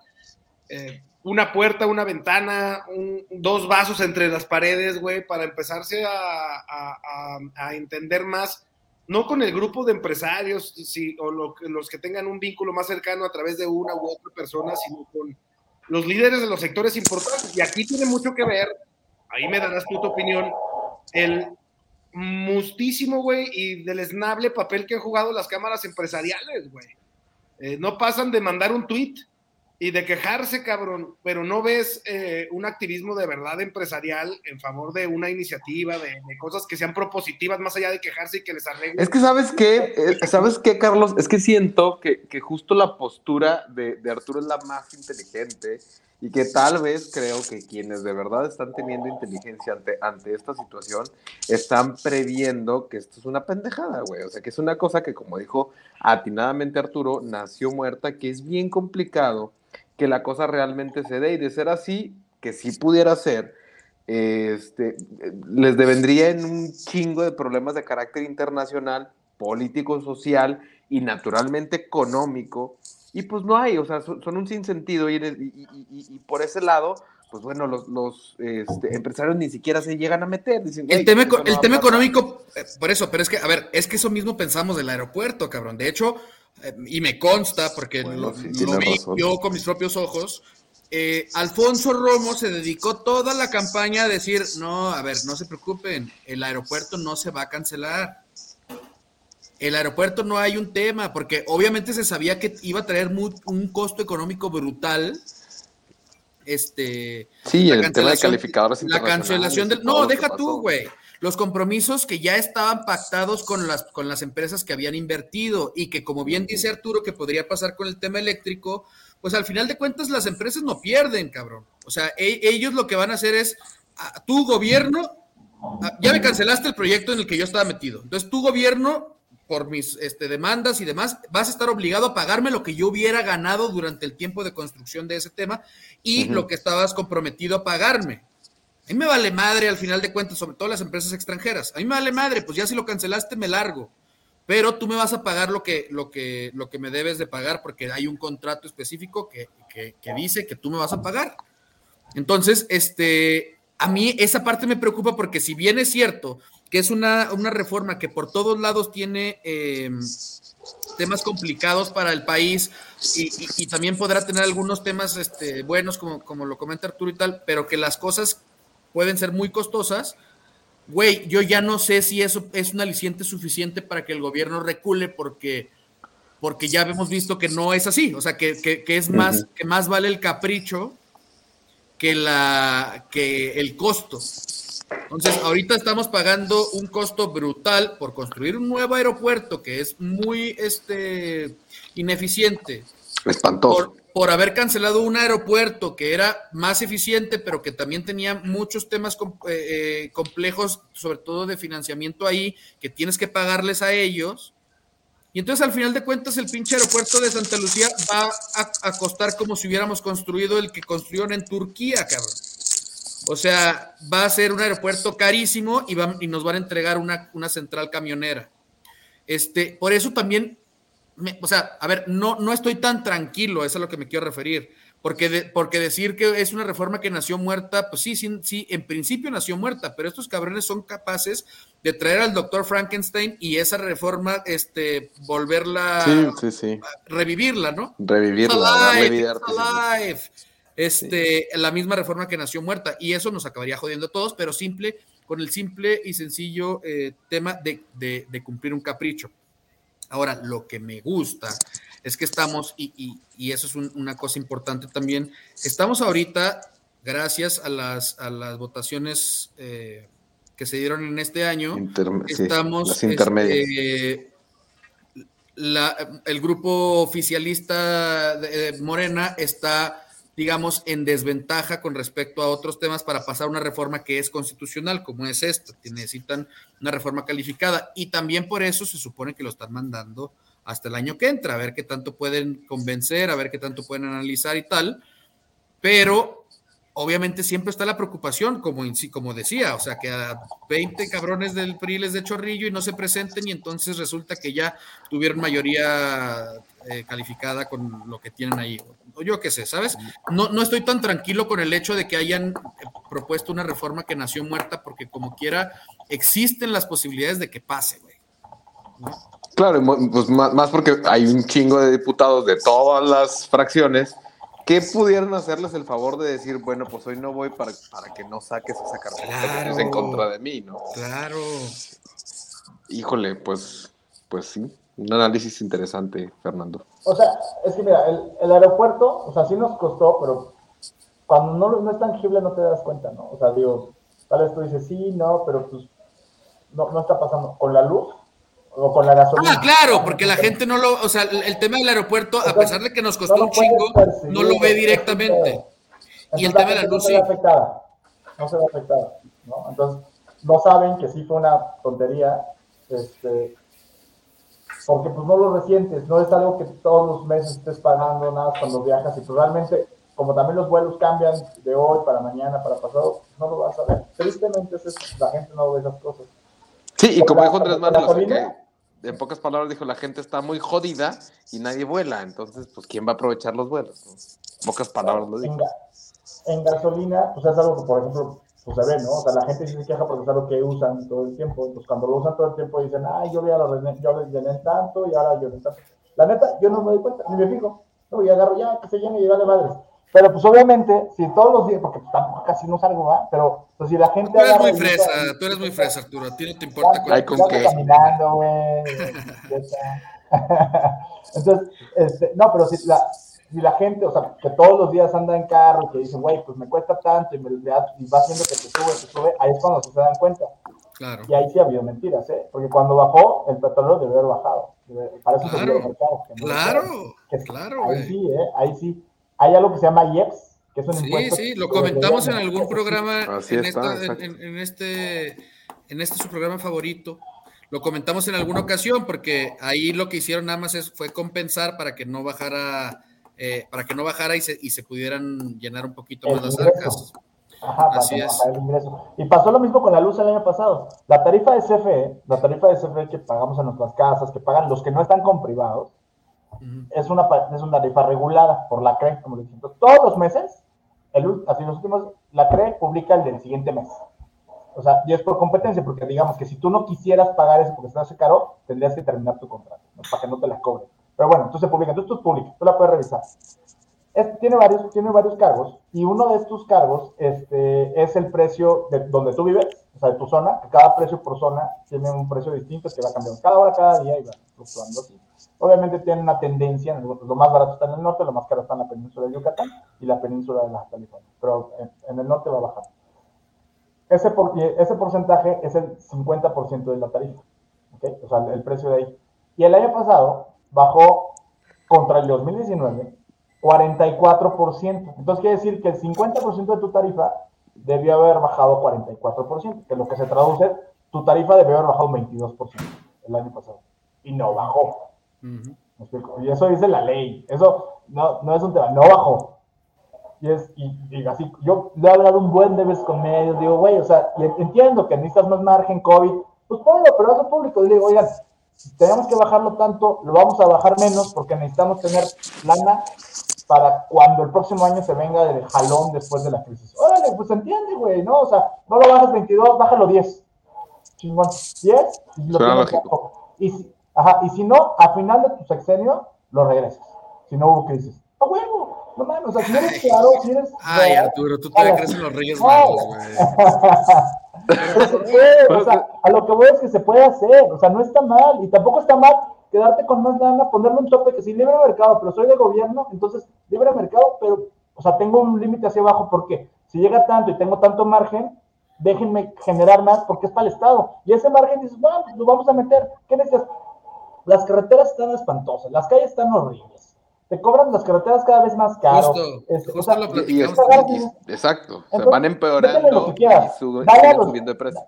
eh, una puerta, una ventana, dos vasos entre las paredes, güey, para empezarse a, entender más, no con el grupo de empresarios si, o los que tengan un vínculo más cercano a través de una u otra persona, sino con los líderes de los sectores importantes. Y aquí tiene mucho que ver, ahí me darás tu opinión, el mustísimo, güey, y del esnable papel que han jugado las cámaras empresariales, güey. Eh, no pasan de mandar un tweet y de quejarse, cabrón, pero no ves eh, un activismo de verdad empresarial en favor de una iniciativa, de, cosas que sean propositivas, más allá de quejarse y que les arreglen. Es que, ¿sabes qué? Eh, ¿Sabes qué, Carlos? Es que siento que, que justo la postura de, de, Arturo es la más inteligente y que tal vez creo que quienes de verdad están teniendo inteligencia ante, ante esta situación están previendo que esto es una pendejada, güey. O sea, que es una cosa que, como dijo atinadamente Arturo, nació muerta, que es bien complicado que la cosa realmente se dé y de ser así, que sí pudiera ser, este, les devendría en un chingo de problemas de carácter internacional, político, social y naturalmente económico. Y pues no hay, o sea, son, un sinsentido y, y, y, por ese lado, pues bueno, los, los este, empresarios ni siquiera se llegan a meter. el tema, el tema económico, eh, por eso, pero es que, a ver, es que eso mismo pensamos del aeropuerto, cabrón. De hecho, y me consta porque lo, vi yo con mis propios ojos, eh, Alfonso Romo se dedicó toda la campaña a decir, no, a ver, no se preocupen, el aeropuerto no se va a cancelar. El aeropuerto no hay un tema, porque obviamente se sabía que iba a traer un costo económico brutal. Este, sí, el tema de calificadores La cancelación del... No, deja tú, güey los compromisos que ya estaban pactados con las, con las empresas que habían invertido y que como bien dice Arturo que podría pasar con el tema eléctrico, pues al final de cuentas las empresas no pierden, cabrón. O sea, e, ellos lo que van a hacer es, a, tu gobierno, ya me cancelaste el proyecto en el que yo estaba metido. Entonces tu gobierno, por mis este, demandas y demás, vas a estar obligado a pagarme lo que yo hubiera ganado durante el tiempo de construcción de ese tema y lo que estabas comprometido a pagarme. A mí me vale madre al final de cuentas, sobre todo las empresas extranjeras. A mí me vale madre, pues ya si lo cancelaste me largo. Pero tú me vas a pagar lo que, lo que, lo que me debes de pagar porque hay un contrato específico que, dice que tú me vas a pagar. Entonces, este, a mí esa parte me preocupa porque si bien es cierto que es una, reforma que por todos lados tiene em, temas complicados para el país y, también podrá tener algunos temas este, buenos, como, como lo comenta Arturo y tal, pero que las cosas pueden ser muy costosas, güey, yo ya no sé si eso es un aliciente suficiente para que el gobierno recule porque, porque ya hemos visto que no es así, o sea, que, es más, que más vale el capricho que, la, que el costo. Entonces, ahorita estamos pagando un costo brutal por construir un nuevo aeropuerto que es muy este, ineficiente. Espantoso por haber cancelado un aeropuerto que era más eficiente, pero que también tenía muchos temas eh, eh, complejos, sobre todo de financiamiento ahí, que tienes que pagarles a ellos. Y entonces al final de cuentas el pinche aeropuerto de Santa Lucía va a, costar como si hubiéramos construido el que construyeron en Turquía, cabrón. O sea, va a ser un aeropuerto carísimo y, y nos van a entregar una, una central camionera. Este, por eso también o sea, a ver, no, no estoy tan tranquilo, eso es a lo que me quiero referir. Porque, porque decir que es una reforma que nació muerta, pues sí, sí, sí, en principio nació muerta, pero estos cabrones son capaces de traer al doctor Frankenstein y esa reforma, este, volverla, sí, sí, revivirla, ¿no? Revivirla, alive, Este, la misma reforma que nació muerta, y eso nos acabaría jodiendo a todos, pero simple, con el simple y sencillo eh, tema de, de, de cumplir un capricho. Ahora, lo que me gusta es que estamos, y, eso es una cosa importante también, estamos ahorita, gracias a las, a las votaciones eh, que se dieron en este año, estamos... Este, el grupo oficialista de Morena está digamos, en desventaja con respecto a otros temas para pasar una reforma que es constitucional, como es esta. Necesitan una reforma calificada y también por eso se supone que lo están mandando hasta el año que entra, a ver qué tanto pueden convencer, a ver qué tanto pueden analizar y tal. Pero obviamente siempre está la preocupación, como, como decía, o sea, que a 20 cabrones del PRI les de chorrillo y no se presenten y entonces resulta que ya tuvieron mayoría eh, calificada con lo que tienen ahí. O yo qué sé, ¿sabes? No, no estoy tan tranquilo con el hecho de que hayan eh, propuesto una reforma que nació muerta porque como quiera existen las posibilidades de que pase, güey. Claro, pues más porque hay un chingo de diputados de todas las fracciones ¿Qué pudieron hacerles el favor de decir, bueno, pues hoy no voy para, para que no saques esa carta en contra de mí, ¿no? Claro. Híjole, pues, pues sí, un análisis interesante, Fernando. O sea, es que mira, el, aeropuerto, o sea, sí nos costó, pero cuando no, no es tangible no te das cuenta, ¿no? O sea, digo, tal vez tú dices, sí, no, pero pues no, no está pasando. Con la luz, o con la gasolina. Ah, claro, porque la gente no lo, o sea, el tema del aeropuerto, a pesar de que nos costó un chingo, no lo ve directamente. y el tema de la luz sí. Afectada, no se ve afectada, ¿no? Entonces, no saben que sí fue una tontería, este, porque pues no lo resientes, no es algo que todos los meses estés pagando nada cuando viajas y pues realmente, como también los vuelos cambian de hoy para mañana, para pasado, no lo vas a ver. Tristemente la gente no ve esas cosas. Sí, y como dijo Andrés Manuel, en pocas palabras dijo, la gente está muy jodida y nadie vuela, entonces, pues, ¿quién va a aprovechar los vuelos? En pocas palabras lo dijo. En, gasolina, pues es algo que, por ejemplo, pues se ve, ¿no? O sea, la gente se queja porque es algo que usan todo el tiempo, pues cuando lo usan todo el tiempo dicen, ay, yo voy a llené tanto y ahora yo tanto. La neta, yo no me doy cuenta, ni me fijo, no, y agarro ya, que se llene y vale madres. Pero pues obviamente, si todos los días, porque pues, tampoco casi no salgo, ¿va? Pero pues si la gente. Tú eres muy fresa, tú eres muy fresa, Arturo. A ti no te importa ya, con, qué. caminando, güey. [LAUGHS] Entonces, este, no, pero si la, si la gente, o sea, que todos los días anda en carro, que dice, güey, pues me cuesta tanto y, me, y va haciendo que te sube, te sube, ahí es cuando se dan cuenta. Claro. Y ahí sí ha habido mentiras, ¿eh? Porque cuando bajó, el petróleo debe haber bajado. Para eso claro, mercado. claro, claro. Ahí sí, ¿eh? Ahí sí hay algo que se llama IEPS, que es un impuesto. Sí, sí, lo comentamos en algún programa, en, en, este, en este su programa favorito. Lo comentamos en alguna ocasión porque ahí lo que hicieron nada más es, fue compensar para que no bajara, eh, para que no bajara y se, y se pudieran llenar un poquito más las arcas. Ajá, Así es. El ingreso. Y pasó lo mismo con la luz el año pasado. La tarifa de CFE, la tarifa de CFE que pagamos en nuestras casas, que pagan los que no están con privados, es, una, es una tarifa regulada por la CRE, como dicen. todos los meses, el, así los últimos, la CRE publica el del siguiente mes. O sea, y es por competencia, porque digamos que si tú no quisieras pagar eso porque se hace caro, tendrías que terminar tu contrato, para que no te la cobren. Pero bueno, entonces publica, entonces tú tú la puedes revisar. tiene, varios, tiene varios cargos, y uno de estos cargos este, es el precio de donde tú vives, o sea, de tu zona, cada precio por zona tiene un precio distinto que va cambiando cada hora, cada día y va fluctuando así. Obviamente tiene una tendencia, lo más barato está en el norte, lo más caro está en la península de Yucatán y la península de Baja California, pero en, el norte va a bajar. Ese, ese porcentaje es el 50% de la tarifa, o sea, el precio de ahí. Y el año pasado bajó contra el 2019 44%. Entonces quiere decir que el 50% de tu tarifa debió haber bajado 44%, que lo que se traduce, tu tarifa debió haber bajado 22% el año pasado. Y no bajó. Y eso dice la ley. Eso no, no es un tema, no bajó. Y es, y, así, yo le he hablado un buen de veces con medios, digo, güey, o sea, entiendo que necesitas más margen COVID, pues ponlo, pero hazlo público. Y le digo, oigan, tenemos que bajarlo tanto, lo vamos a bajar menos porque necesitamos tener lana para cuando el próximo año se venga del jalón después de la crisis. Órale, pues entiende, güey, ¿no? O sea, no lo bajas 22, bájalo 10. Chingón, 10 y lo tienes Y si, Ajá, y si no, a final de tu sexenio, lo regresas. Si no hubo crisis. ¡A huevo! No mames, o sea, si eres claro, si eres. Ay, Arturo, tú te crees en los Reyes Magos, güey. o sea, a lo que voy es que se puede hacer, o sea, no está mal, y tampoco está mal quedarte con más lana, ponerle un tope que si libre mercado, pero soy de gobierno, entonces libre mercado, pero, o sea, tengo un límite hacia abajo porque si llega tanto y tengo tanto margen, déjenme generar más porque es para el Estado. Y ese margen dices, bueno, pues lo vamos a meter. ¿Qué necesitas? Las carreteras están espantosas, las calles están horribles. Te cobran las carreteras cada vez más caro. Justo, Este, justo o sea, lo Y- y- platicamos. y- y- exacto, o sea, Entonces, van empeorando lo que quieras. y su- Vaya siguen los- subiendo de precio.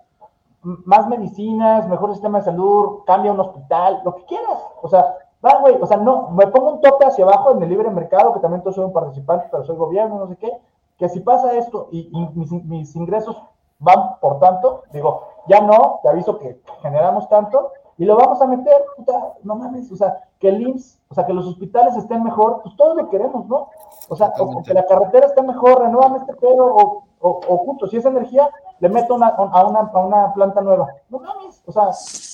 m- más medicinas, mejor sistema de salud, cambia un hospital, lo que quieras. O sea, va, güey, o sea, no, me pongo un tope hacia abajo en el libre mercado, que también soy un participante, pero soy gobierno, no sé qué, que si pasa esto y, y mis, mis ingresos van por tanto, digo, ya no, te aviso que generamos tanto y lo vamos a meter, puta, no mames, o sea, que el IMSS, o sea, que los hospitales estén mejor, pues todos lo queremos, ¿no? O sea, o, que la carretera esté mejor, renuévame este pedo, o, o, o justo, si es energía, le meto una, a, una, a una planta nueva. No mames, o sea,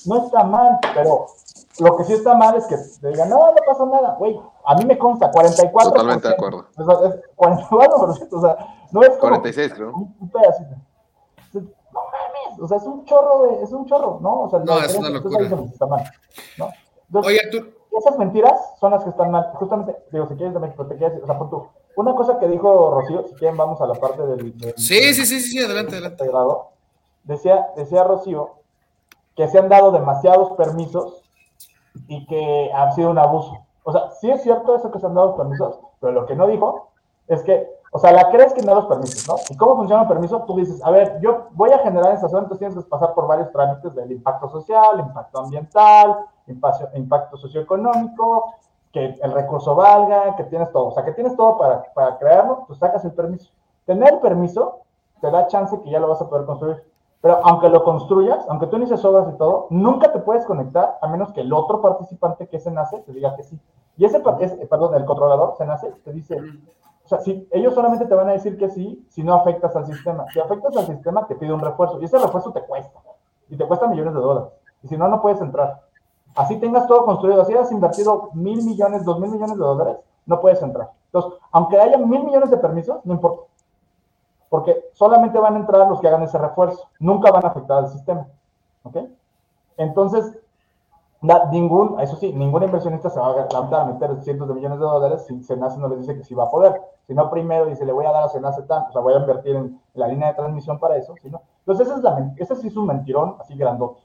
no está mal, pero lo que sí está mal es que te digan, no, no pasa nada, güey, a mí me consta, 44%. Totalmente de acuerdo. O sea, es 44%, o sea, no es como 46, creo. un, un pedacito. O sea, No mames, o sea, es un chorro, de, es un chorro, ¿no? O sea, No, es una locura. está mal, ¿no? Entonces, Oye, tú, esas mentiras son las que están mal. Justamente, digo, si quieres también, pero te quieres, o sea, pon tú. Una cosa que dijo Rocío, si quieren, vamos a la parte del. del- sí, del- sí, sí, sí, sí, adelante, adelante. Decía, decía Rocío que se han dado demasiados permisos y que ha sido un abuso. O sea, sí es cierto eso que se han dado permisos, pero lo que no dijo es que, o sea, la crees que da los permisos, ¿no? ¿Y cómo funciona un permiso? Tú dices, a ver, yo voy a generar esta zona, entonces tienes que pasar por varios trámites del impacto social, impacto ambiental, impacto, socioeconómico, que el recurso valga, que tienes todo. O sea, que tienes todo para, para crearlo, pues sacas el permiso. Tener el permiso te da chance que ya lo vas a poder construir. Pero aunque lo construyas, aunque tú inicies obras y todo, nunca te puedes conectar a menos que el otro participante que se nace te diga que sí. Y ese, perdón, el controlador se nace, te dice, sea, si ellos solamente te van a decir que sí si no afectas al sistema. Si afectas al sistema, te pide un refuerzo. Y ese refuerzo te cuesta. Y te cuesta millones de dólares. Y si no, no puedes entrar. Así tengas todo construido, así hayas invertido mil millones, dos mil millones de dólares, no puedes entrar. Entonces, aunque haya mil millones de permisos, no importa. Porque solamente van a entrar los que hagan ese refuerzo. Nunca van a afectar al sistema. ¿Ok? Entonces, na- ningún, eso sí, ningún inversionista se va a a meter cientos de millones de dólares si Senase no les dice que sí va a poder. Si no, primero dice, le voy a dar a Senase tanto, o sea, voy a invertir en la línea de transmisión para eso. ¿sí? Entonces, ese, es la, ese sí es un mentirón así grandote.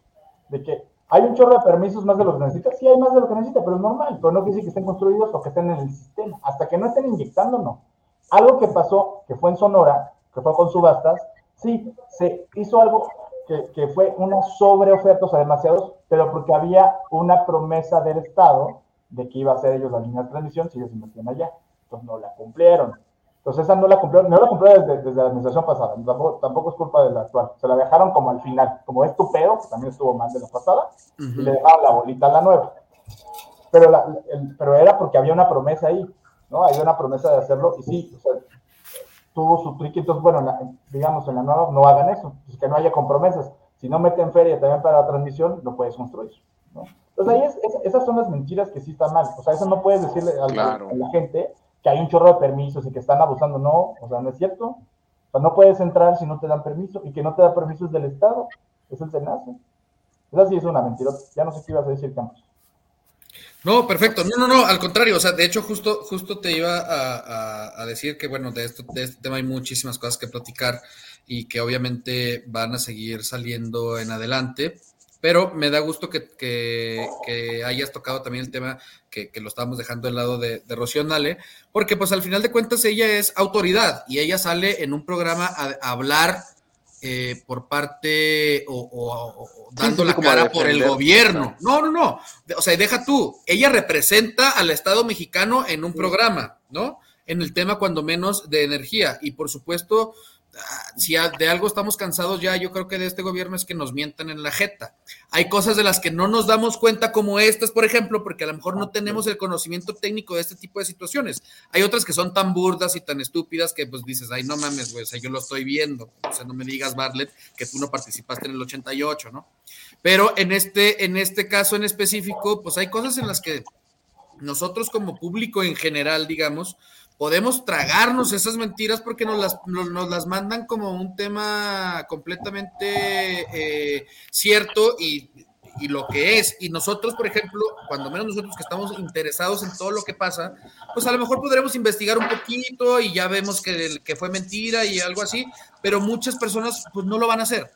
De que hay un chorro de permisos más de lo que necesita. Sí, hay más de lo que necesita, pero es normal. Pero no quiere decir que estén construidos o que estén en el sistema. Hasta que no estén inyectando, no. Algo que pasó, que fue en Sonora, que fue con subastas, sí, se hizo algo que, que fue una sobreoferta, o sea, demasiados, pero porque había una promesa del Estado de que iba a ser ellos la línea de transmisión si ellos invertían allá. Entonces no la cumplieron. Entonces esa no la cumplieron, no la cumplieron desde, desde la administración pasada, tampoco, tampoco es culpa de la actual. Se la dejaron como al final, como es tu pedo, que también estuvo mal de la pasada, y le dejaron la bolita a la nueva. Pero, la, el- pero era porque había una promesa ahí, ¿no? Había una promesa de hacerlo, y sí, o sea, tuvo su trick, entonces, bueno, la- digamos, en la nueva no hagan eso, pues que no haya compromisas. Si no meten feria también para la transmisión, lo puedes construir, ¿no? Entonces ahí es, es- esas son las mentiras que sí están mal, o sea, eso no puedes decirle a, la- Claro. a la gente que hay un chorro de permisos y que están abusando, no, o sea, no es cierto. O sea, no puedes entrar si no te dan permiso, y que no te da permiso es del Estado, es el SENACE. Esa sí es una mentira, ya no sé qué ibas a decir, Campos. No, perfecto. No, no, no, al contrario. O sea, de hecho, justo, justo te iba a, decir que, bueno, de, esto, de este tema hay muchísimas cosas que platicar y que obviamente van a seguir saliendo en adelante. Pero me da gusto que, que- que hayas tocado también el tema que, lo estábamos dejando del lado de, de Rocío Nale, porque pues al final de cuentas ella es autoridad y ella sale en un programa a hablar eh, por parte o, o- o dando sí, la cara por el gobierno. No, no, no. O sea, deja tú. Ella representa al Estado mexicano en un programa, ¿no? En el tema, cuando menos, de energía. Y por supuesto, si de algo estamos cansados ya, yo creo que de este gobierno es que nos mientan en la jeta. Hay cosas de las que no nos damos cuenta, como estas, por ejemplo, porque a lo mejor no tenemos el conocimiento técnico de este tipo de situaciones. Hay otras que son tan burdas y tan estúpidas que pues dices, ay, no mames, güey, o sea, yo lo estoy viendo. O sea, no me digas, Bartlett, que tú no participaste en el 88, ¿no? Pero en este, en este caso en específico, pues hay cosas en las que nosotros como público en general, digamos, podemos tragarnos esas mentiras porque nos las, nos, las mandan como un tema completamente eh, cierto y, y, lo que es. Y nosotros, por ejemplo, cuando menos nosotros que estamos interesados en todo lo que pasa, pues a lo mejor podremos investigar un poquito y ya vemos que, que fue mentira y algo así, pero muchas personas pues no lo van a hacer.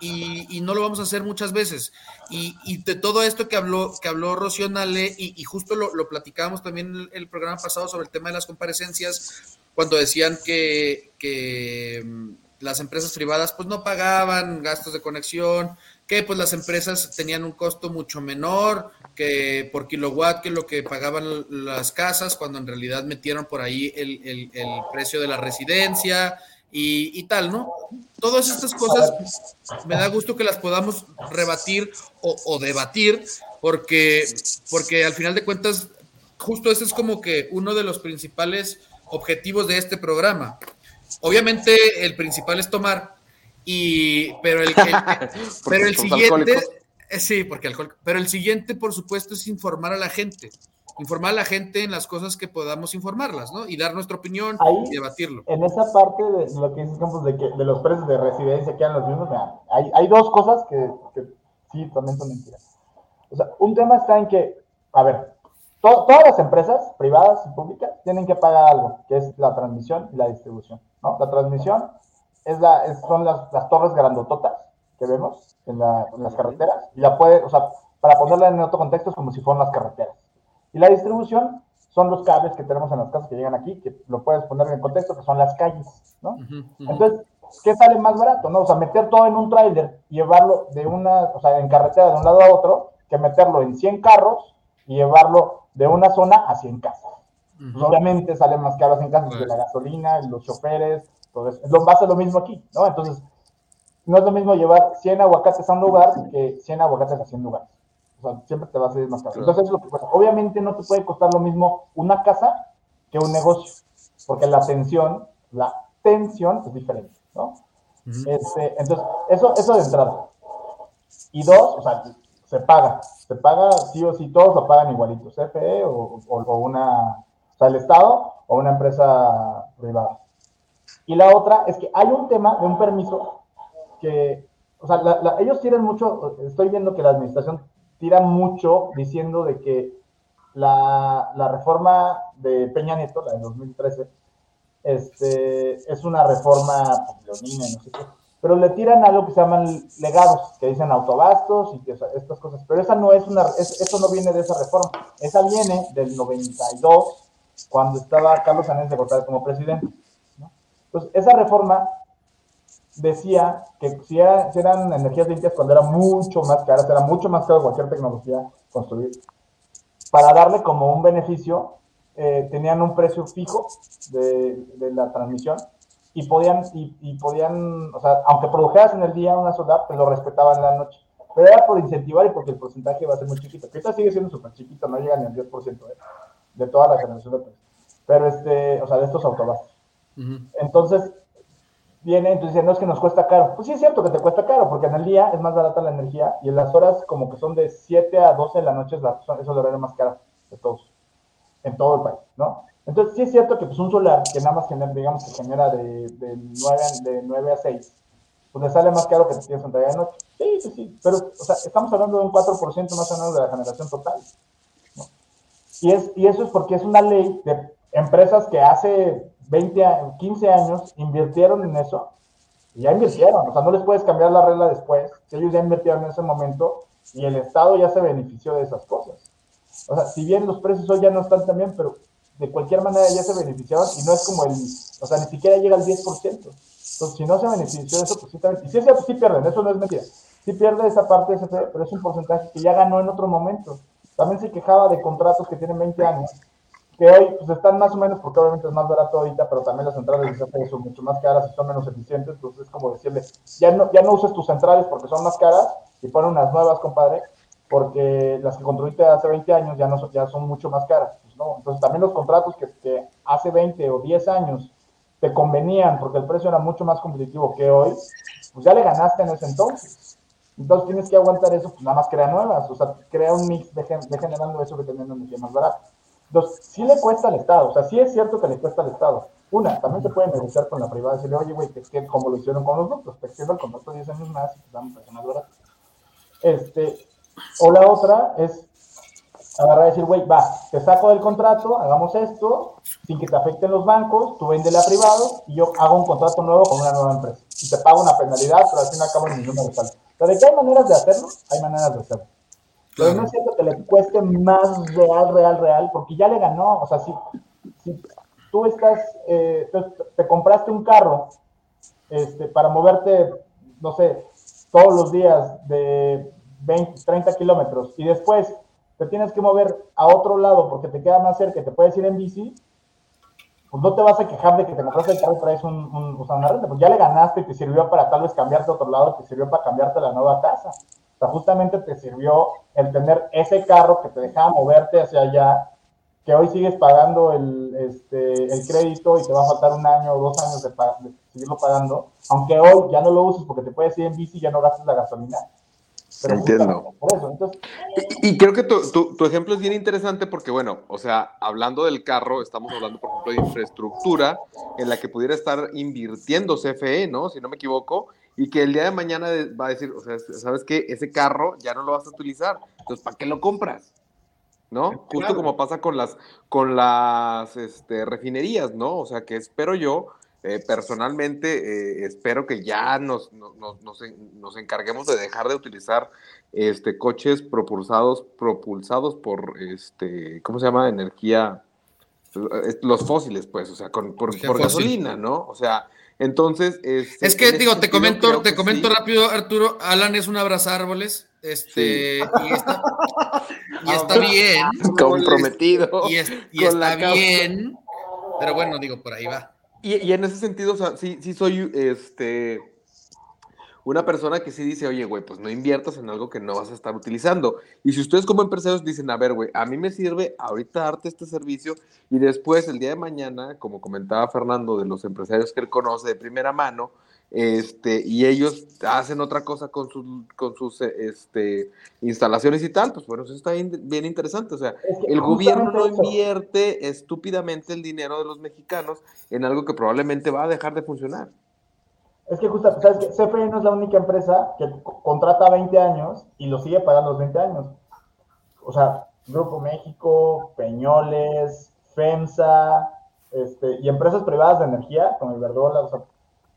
Y, no lo vamos a hacer muchas veces. Y, de todo esto que habló, que habló Rocío Nale, y, justo lo, platicábamos también en el, programa pasado sobre el tema de las comparecencias, cuando decían que, que mm, las empresas privadas pues no pagaban gastos de conexión, que pues las empresas tenían un costo mucho menor que por kilowatt que lo que pagaban las casas, cuando en realidad metieron por ahí el, el precio de la residencia, y, tal, ¿no? Todas estas cosas me da gusto que las podamos rebatir o, debatir, porque, porque al final de cuentas, justo ese es como que uno de los principales objetivos de este programa. Obviamente el principal es tomar, y, pero el, [LAUGHS] pero el siguiente, sí, porque alcohol, pero el siguiente, por supuesto, es informar a la gente informar a la gente en las cosas que podamos informarlas, ¿no? Y dar nuestra opinión y debatirlo. En esa parte de lo que dices, Campos, de, que, de los precios de residencia que los mismos, hay, hay dos cosas que, que, sí, también son mentiras. O sea, un tema está en que, a ver, todas las empresas privadas y públicas tienen que pagar algo, que es la transmisión y la distribución, ¿no? La transmisión es la, son las, las torres grandototas que vemos en, la, en las carreteras, y la puede, o sea, para ponerla en otro contexto, es como si fueran las carreteras. Y la distribución son los cables que tenemos en las casas que llegan aquí, que lo puedes poner en contexto, que son las calles, ¿no? Entonces, ¿qué sale más barato, no? O sea, meter todo en un tráiler llevarlo de una, o sea, en carretera de un lado a otro, que meterlo en 100 carros y llevarlo de una zona a 100 casas. Pues, obviamente sale más caro en casas de la gasolina, los choferes, todo eso. Lo, va a ser lo mismo aquí, ¿no? Entonces, no es lo mismo llevar 100 aguacates a un lugar que 100 aguacates a 100 lugares. O sea, siempre te va a salir más caro. Entonces, lo que Obviamente no te puede costar lo mismo una casa que un negocio, porque la atención, la tensión es diferente, ¿no? este, entonces, eso, eso de entrada. Y dos, o sea, se paga, se paga sí o sí, todos lo pagan igualito, CFE o, o, una, o sea, el Estado o una empresa privada. Y la otra es que hay un tema de un permiso que, o sea, ellos tienen mucho, estoy viendo que la administración tira mucho diciendo de que la, la, reforma de Peña Nieto, la de 2013, este, es una reforma leonina, no sé qué, pero le tiran algo que se llaman legados, que dicen autobastos y que estas cosas, pero esa no es una, eso no viene de esa reforma, esa viene del 92, cuando estaba Carlos Sánchez de Gortari como presidente. ¿no? Entonces, esa reforma decía que si, eran energías limpias cuando eran mucho más caras, era mucho más caro cualquier tecnología construir, para darle como un beneficio, eh, tenían un precio fijo de, la transmisión y podían, y, podían, o sea, aunque produjeras en el día una solar, te lo respetaban en la noche. Pero era por incentivar y porque el porcentaje iba a ser muy chiquito. Que ahorita sigue siendo súper chiquito, no llega ni al 10% eh, de toda la generación de precios. Pero este, o sea, de estos autobastos. Entonces, viene, entonces no es que nos cuesta caro. Pues sí es cierto que te cuesta caro, porque en el día es más barata la energía y en las horas como que son de 7 a 12 de la noche es, la, es el horario más caro de todos, en todo el país, ¿no? Entonces sí es cierto que pues un solar que nada más genera, digamos que genera de, de, 9, de 9 a 6, pues le sale más caro que si tienes en de noche. Sí, sí, sí, pero o sea, estamos hablando de un 4% más o menos de la generación total. ¿no? Y, es, y eso es porque es una ley de empresas que hace 20, 15 años invirtieron en eso y ya invirtieron, o sea, no les puedes cambiar la regla después, ellos ya invirtieron en ese momento y el Estado ya se benefició de esas cosas. O sea, si bien los precios hoy ya no están tan bien, pero de cualquier manera ya se beneficiaron y no es como el, o sea, ni siquiera llega al 10%. Entonces, si no se benefició de eso, pues sí, también, y sí, sí pierden, eso no es mentira. Sí pierde esa parte ese, pero es un porcentaje que ya ganó en otro momento. También se quejaba de contratos que tienen 20 años que hoy pues, están más o menos, porque obviamente es más barato ahorita, pero también las centrales de CFE son mucho más caras y son menos eficientes, entonces es como decirle, ya no, ya no uses tus centrales porque son más caras y pon unas nuevas, compadre, porque las que construiste hace 20 años ya, no, ya son mucho más caras. Pues, ¿no? Entonces también los contratos que, que hace 20 o 10 años te convenían porque el precio era mucho más competitivo que hoy, pues ya le ganaste en ese entonces. Entonces tienes que aguantar eso, pues nada más crea nuevas, o sea, crea un mix de, de generando eso que teniendo energía más barata. Entonces, sí le cuesta al Estado, o sea, sí es cierto que le cuesta al Estado. Una, también se puede negociar con la privada y decirle, oye, güey, te como lo hicieron con los ductos, te extiendo el contrato 10 años más y te damos más barato. Este, O la otra es agarrar y decir, güey, va, te saco del contrato, hagamos esto, sin que te afecten los bancos, tú véndele a privado y yo hago un contrato nuevo con una nueva empresa. Y te pago una penalidad, pero al fin y al cabo ninguna de sale. Pero de que hay maneras de hacerlo, hay maneras de hacerlo. Pero no es cierto que le cueste más real, real, real, porque ya le ganó. O sea, si, si tú estás, eh, te, compraste un carro este, para moverte, no sé, todos los días de 20, 30 kilómetros y después te tienes que mover a otro lado porque te queda más cerca, te puedes ir en bici, pues no te vas a quejar de que te compraste el carro y traes un, un, una renta, pues ya le ganaste y te sirvió para tal vez cambiarte a otro lado, te sirvió para cambiarte a la nueva casa. Sea, justamente te sirvió el tener ese carro que te dejaba moverte hacia allá, que hoy sigues pagando el, este, el crédito y te va a faltar un año o dos años de, de seguirlo pagando, aunque hoy ya no lo uses porque te puedes ir en bici y ya no gastas la gasolina Entiendo. y, creo que tu, ejemplo es bien interesante porque, bueno, o sea, hablando del carro, estamos hablando, por ejemplo, de infraestructura en la que pudiera estar invirtiendo CFE, ¿no? Si no me equivoco, y que el día de mañana va a decir, o sea, ¿sabes qué? Ese carro ya no lo vas a utilizar, entonces, ¿para qué lo compras? ¿No? Justo como pasa con las, con las este, refinerías, ¿no? O sea, que espero yo eh, personalmente, eh, espero que ya nos, nos, encarguemos de dejar de utilizar este, coches propulsados, propulsados por, este, ¿cómo se llama? Energía, los fósiles, pues, o sea, con, por, gasolina, ¿no? O sea, entonces... Este, es que, digo, te comento, te comento rápido, Arturo, Alan es un árboles este, y está, [LAUGHS] y está bien. Comprometido. Y, y está bien, pero bueno, digo, por ahí va. Y, en ese sentido, o sea, sí, sí soy este, una persona que sí dice, oye, güey, pues no inviertas en algo que no vas a estar utilizando. Y si ustedes como empresarios dicen, a ver, güey, a mí me sirve ahorita darte este servicio y después, el día de mañana, como comentaba Fernando, de los empresarios que él conoce de primera mano, este, y ellos hacen otra cosa con sus, con sus este, instalaciones y tal, pues bueno, eso está bien, interesante. O sea, el gobierno no invierte estúpidamente el dinero de los mexicanos en algo que probablemente va a dejar de funcionar. Es que justo, ¿sabes que CFE no es la única empresa que contrata 20 años y lo sigue pagando los 20 años. O sea, Grupo México, Peñoles, FEMSA, este, y empresas privadas de energía, como el Verdola, o sea,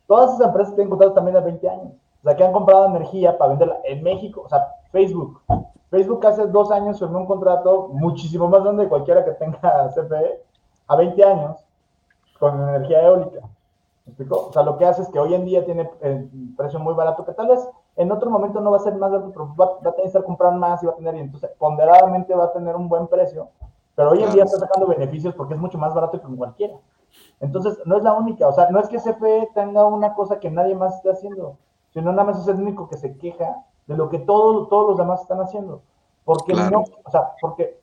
Todas esas empresas tienen contratos también de 20 años. O sea, que han comprado energía para venderla en México. O sea, Facebook. Facebook hace dos años firmó un contrato muchísimo más grande de cualquiera que tenga [LAUGHS] CFE a 20 años con energía eólica. ¿Me explico? O sea, lo que hace es que hoy en día tiene el precio muy barato, que tal vez en otro momento no va a ser más barato, pero va, a tener que estar comprando más y va a tener, y entonces ponderadamente va a tener un buen precio, pero hoy en día está sacando beneficios porque es mucho más barato que cualquiera. Entonces, no es la única, o sea, no es que CFE tenga una cosa que nadie más esté haciendo, sino nada más es el único que se queja de lo que todos los demás están haciendo. Porque no, o sea, porque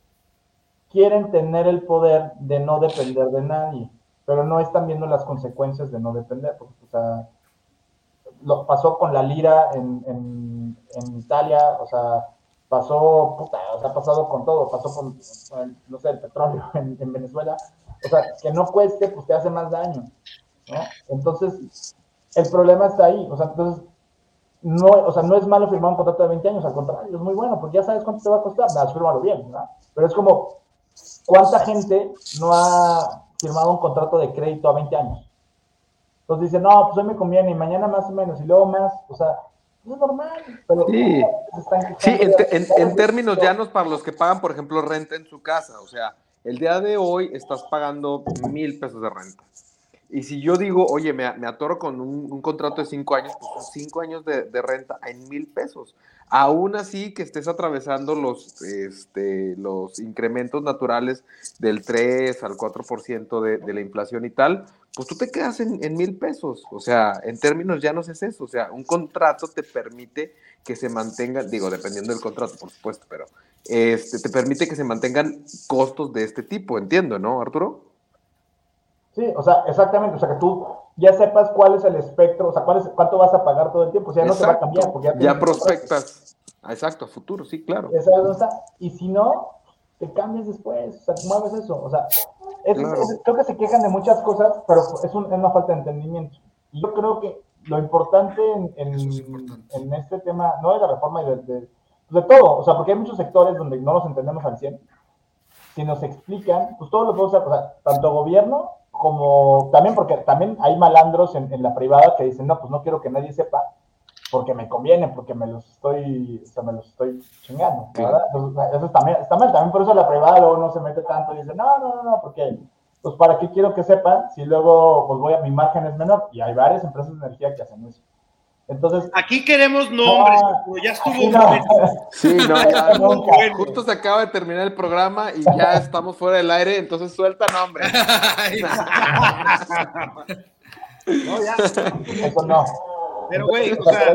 quieren tener el poder de no depender de nadie, pero no están viendo las consecuencias de no depender. Porque, o sea, lo pasó con la lira en, en, Italia, o sea, pasó, puta, o sea, ha pasado con todo, pasó con, no sé, el petróleo [LAUGHS] en, en Venezuela, o sea, que no cueste, pues te hace más daño, ¿no? Entonces, el problema está ahí, o sea, entonces, no, o sea, no es malo firmar un contrato de 20 años, al contrario, es muy bueno, porque ya sabes cuánto te va a costar, nada, fírmalo bien, ¿verdad? Pero es como, ¿cuánta gente no ha firmado un contrato de crédito a 20 años? Entonces dice, no, pues hoy me conviene, y mañana más o menos, y luego más, o sea, es normal, pero sí, sí en, en, en términos llanos para los que pagan, por ejemplo, renta en su casa, o sea, el día de hoy estás pagando mil pesos de renta. Y si yo digo, oye, me, me atoro con un, contrato de cinco años, pues son cinco años de, renta en mil pesos. Aún así que estés atravesando los, este, los incrementos naturales del 3 al 4% de, de la inflación y tal, pues tú te quedas en, mil pesos. O sea, en términos ya no es eso. O sea, un contrato te permite que se mantenga, digo, dependiendo del contrato, por supuesto, pero este, te permite que se mantengan costos de este tipo, entiendo, ¿no, Arturo? Sí, o sea, exactamente, o sea, que tú ya sepas cuál es el espectro, o sea, cuál es, cuánto vas a pagar todo el tiempo, o sea, no te va a cambiar. Porque ya, prospectas, exacto, a futuro, sí, claro. y si no, te cambias después, o sea, mueves eso, o sea, creo que se quejan de muchas cosas, pero es, una falta de entendimiento. Y yo creo que lo importante en, en, este tema, no de la reforma y de de todo, o sea, porque hay muchos sectores donde no nos entendemos al 100. Si nos explican, pues todos los podemos hacer, o sea, tanto gobierno como también, porque también hay malandros en, en la privada que dicen, no, pues no quiero que nadie sepa, porque me conviene, porque me los estoy, o sea, me los estoy chingando, ¿verdad? Entonces, eso también, está mal, también por eso la privada luego no se mete tanto y dice, no, no, no, no, porque, pues, ¿para qué quiero que sepan si luego, pues, voy a, mi margen es menor? Y hay varias empresas de energía que hacen eso. Entonces, Aquí queremos nombres, No, pero ya estuvo. no. Sí, [LAUGHS] no, ya, Nunca. justo se acaba de terminar el programa y ya estamos fuera del aire, entonces suelta nombre. [LAUGHS] No, ya. eso no. Pero, güey, o sea,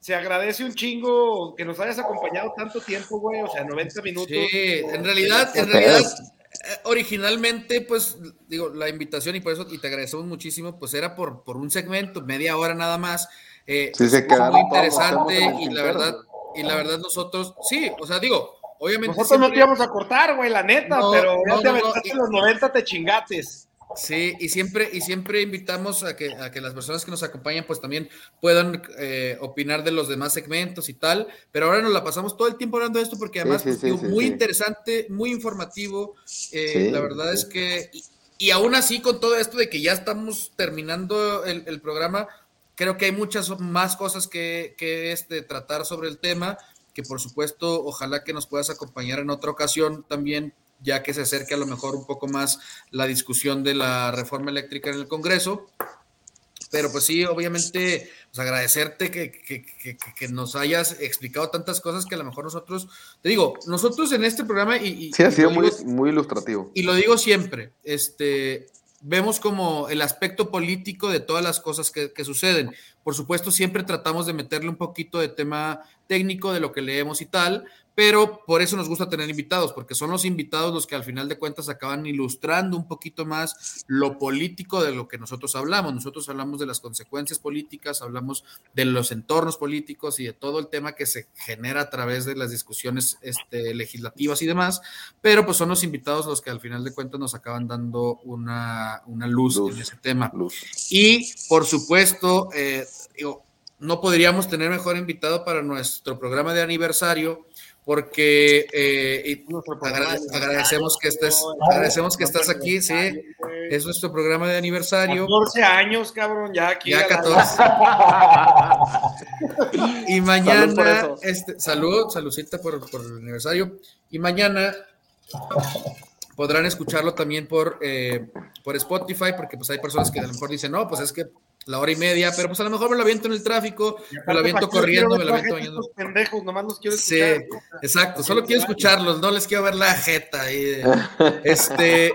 se agradece un chingo que nos hayas acompañado tanto tiempo, güey, o sea, 90 minutos. Sí, en realidad, en realidad, eh, originalmente, pues, digo, la invitación y por eso, y te agradecemos muchísimo, pues era por, por un segmento, media hora nada más. Eh, Sí, se quedaron muy interesante y la verdad, y la verdad nosotros, sí, o sea, digo, obviamente. Nosotros no te siempre- íbamos a cortar, güey, la neta, No, pero ya no, te no, y- los 90, te chingates. Sí, y siempre, y siempre invitamos a que, a que las personas que nos acompañan pues también puedan eh, opinar de los demás segmentos y tal, pero ahora nos la pasamos todo el tiempo hablando de esto porque además sí, pues, sí, sí, muy sí. interesante, muy informativo, eh, Sí, la verdad sí. es que, y, y aún así con todo esto de que ya estamos terminando el, el programa, creo que hay muchas más cosas que, que este, tratar sobre el tema, que por supuesto ojalá que nos puedas acompañar en otra ocasión también ya que se acerque a lo mejor un poco más la discusión de la reforma eléctrica en el Congreso. Pero pues sí, obviamente, pues agradecerte que, que, que, que nos hayas explicado tantas cosas que a lo mejor nosotros, te digo, nosotros en este programa, y, y- Sí, ha sido muy, muy ilustrativo. y lo digo siempre, este, vemos como el aspecto político de todas las cosas que, suceden. Por supuesto, siempre tratamos de meterle un poquito de tema técnico de lo que leemos y tal, pero por eso nos gusta tener invitados, porque son los invitados los que al final de cuentas acaban ilustrando un poquito más lo político de lo que nosotros hablamos. Nosotros hablamos de las consecuencias políticas, hablamos de los entornos políticos y de todo el tema que se genera a través de las discusiones este, legislativas y demás, pero pues son los invitados los que al final de cuentas nos acaban dando una, una luz, Luz. en ese tema. Luz. Y por supuesto, eh, digo, no podríamos tener mejor invitado para nuestro programa de aniversario, porque eh, agradecemos que estés, agradecemos que estás aquí, sí, es nuestro programa de aniversario. 14 años, cabrón, ya aquí. Ya a la- 14. [LAUGHS] Y Salud por mañana, eso. este, salud, saludcita por, por el aniversario. Y mañana podrán escucharlo también por, eh, por Spotify, porque pues hay personas que a lo mejor dicen, no, pues es que la hora y media, pero pues a lo mejor me lo aviento en el tráfico, me lo aviento ¿Para qué quiero corriendo, me lo aviento bañando. pendejos, nomás los quiero Sí, escuchar. exacto, solo quiero escucharlos, no les quiero ver la jeta ahí. de- [LAUGHS] Este,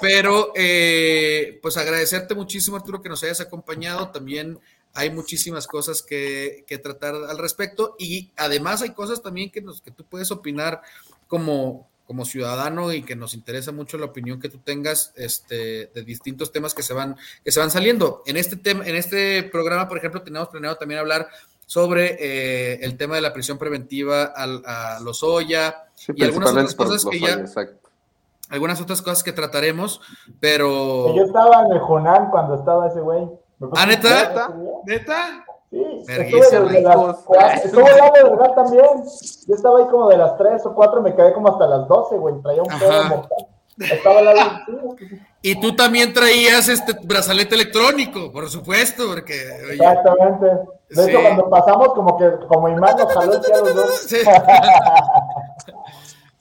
pero eh, pues agradecerte muchísimo, Arturo, que nos hayas acompañado. También hay muchísimas cosas que, que tratar al respecto y además hay cosas también que, nos, que tú puedes opinar como, como ciudadano y que nos interesa mucho la opinión que tú tengas este, de distintos temas que se van, que se van saliendo. En este, tema, en este programa, por ejemplo, tenemos planeado también hablar sobre eh, el tema de la prisión preventiva al, a los Oya Sí, y algunas otras cosas que ya, exacto. algunas otras cosas que trataremos, pero Yo estaba en el Jonán cuando estaba ese güey. ¿Ah, neta? día. ¿Neta? Sí, estuve desde las de verdad también. Yo estaba ahí como de las 3 o 4, me quedé como hasta las 12, güey. Traía un pedo mortal. Estaba sí, y tú también traías este brazalete electrónico, por supuesto, porque oye, Exactamente. De Sí. hecho, cuando pasamos, como que como imán nos jaló el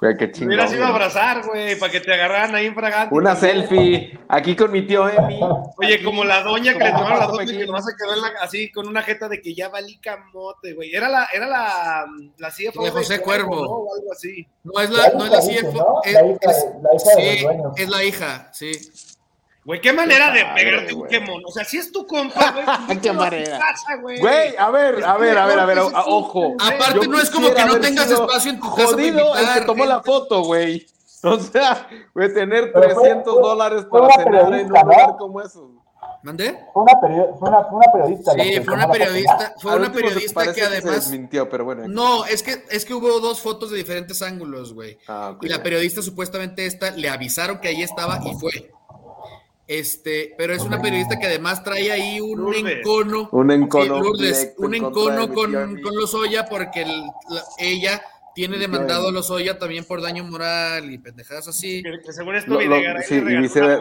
Güey, qué Me chingón. hubieras ido a abrazar, güey, para que te agarraran ahí en fragante. Una selfie aquí con mi tío Emi. Oye, como la doña que le tomaron la doña que nomás se quedó en la- así con una jeta de que ya valí camote, güey. Era la, era la, la CFO De José Cuervo. ¿no? O algo así. No es la, no es la CFO, ¿no? es, La hija, es- la hija de los sí, dueños. es la hija, sí. Güey, qué manera de padre, pegarte un quemón. O sea, si es tu compa, güey. [LAUGHS] Qué manera. casa, güey. Güey, a ver, a ver, a ver, a ver, a- ojo. Aparte, no es como que no tengas espacio en tu casa Jodido el que tomó la foto, güey. O sea, güey, tener Pero fue- 300 fue- dólares para una cenar en un lugar como eso. ¿Mandé? Fue una, fue una, fue una periodista. Sí, que fue una periodista, fue una periodista que además desmintió, pero bueno. No, es que es que hubo dos fotos de diferentes ángulos, güey. Ah, ok. Y la periodista supuestamente esta le avisaron que ahí estaba y fue. Este, pero es una periodista que además trae ahí un encono. Un encono. un encono con, con Lozoya porque ella tiene demandado a Lozoya también por daño moral y pendejadas así. Que, según esto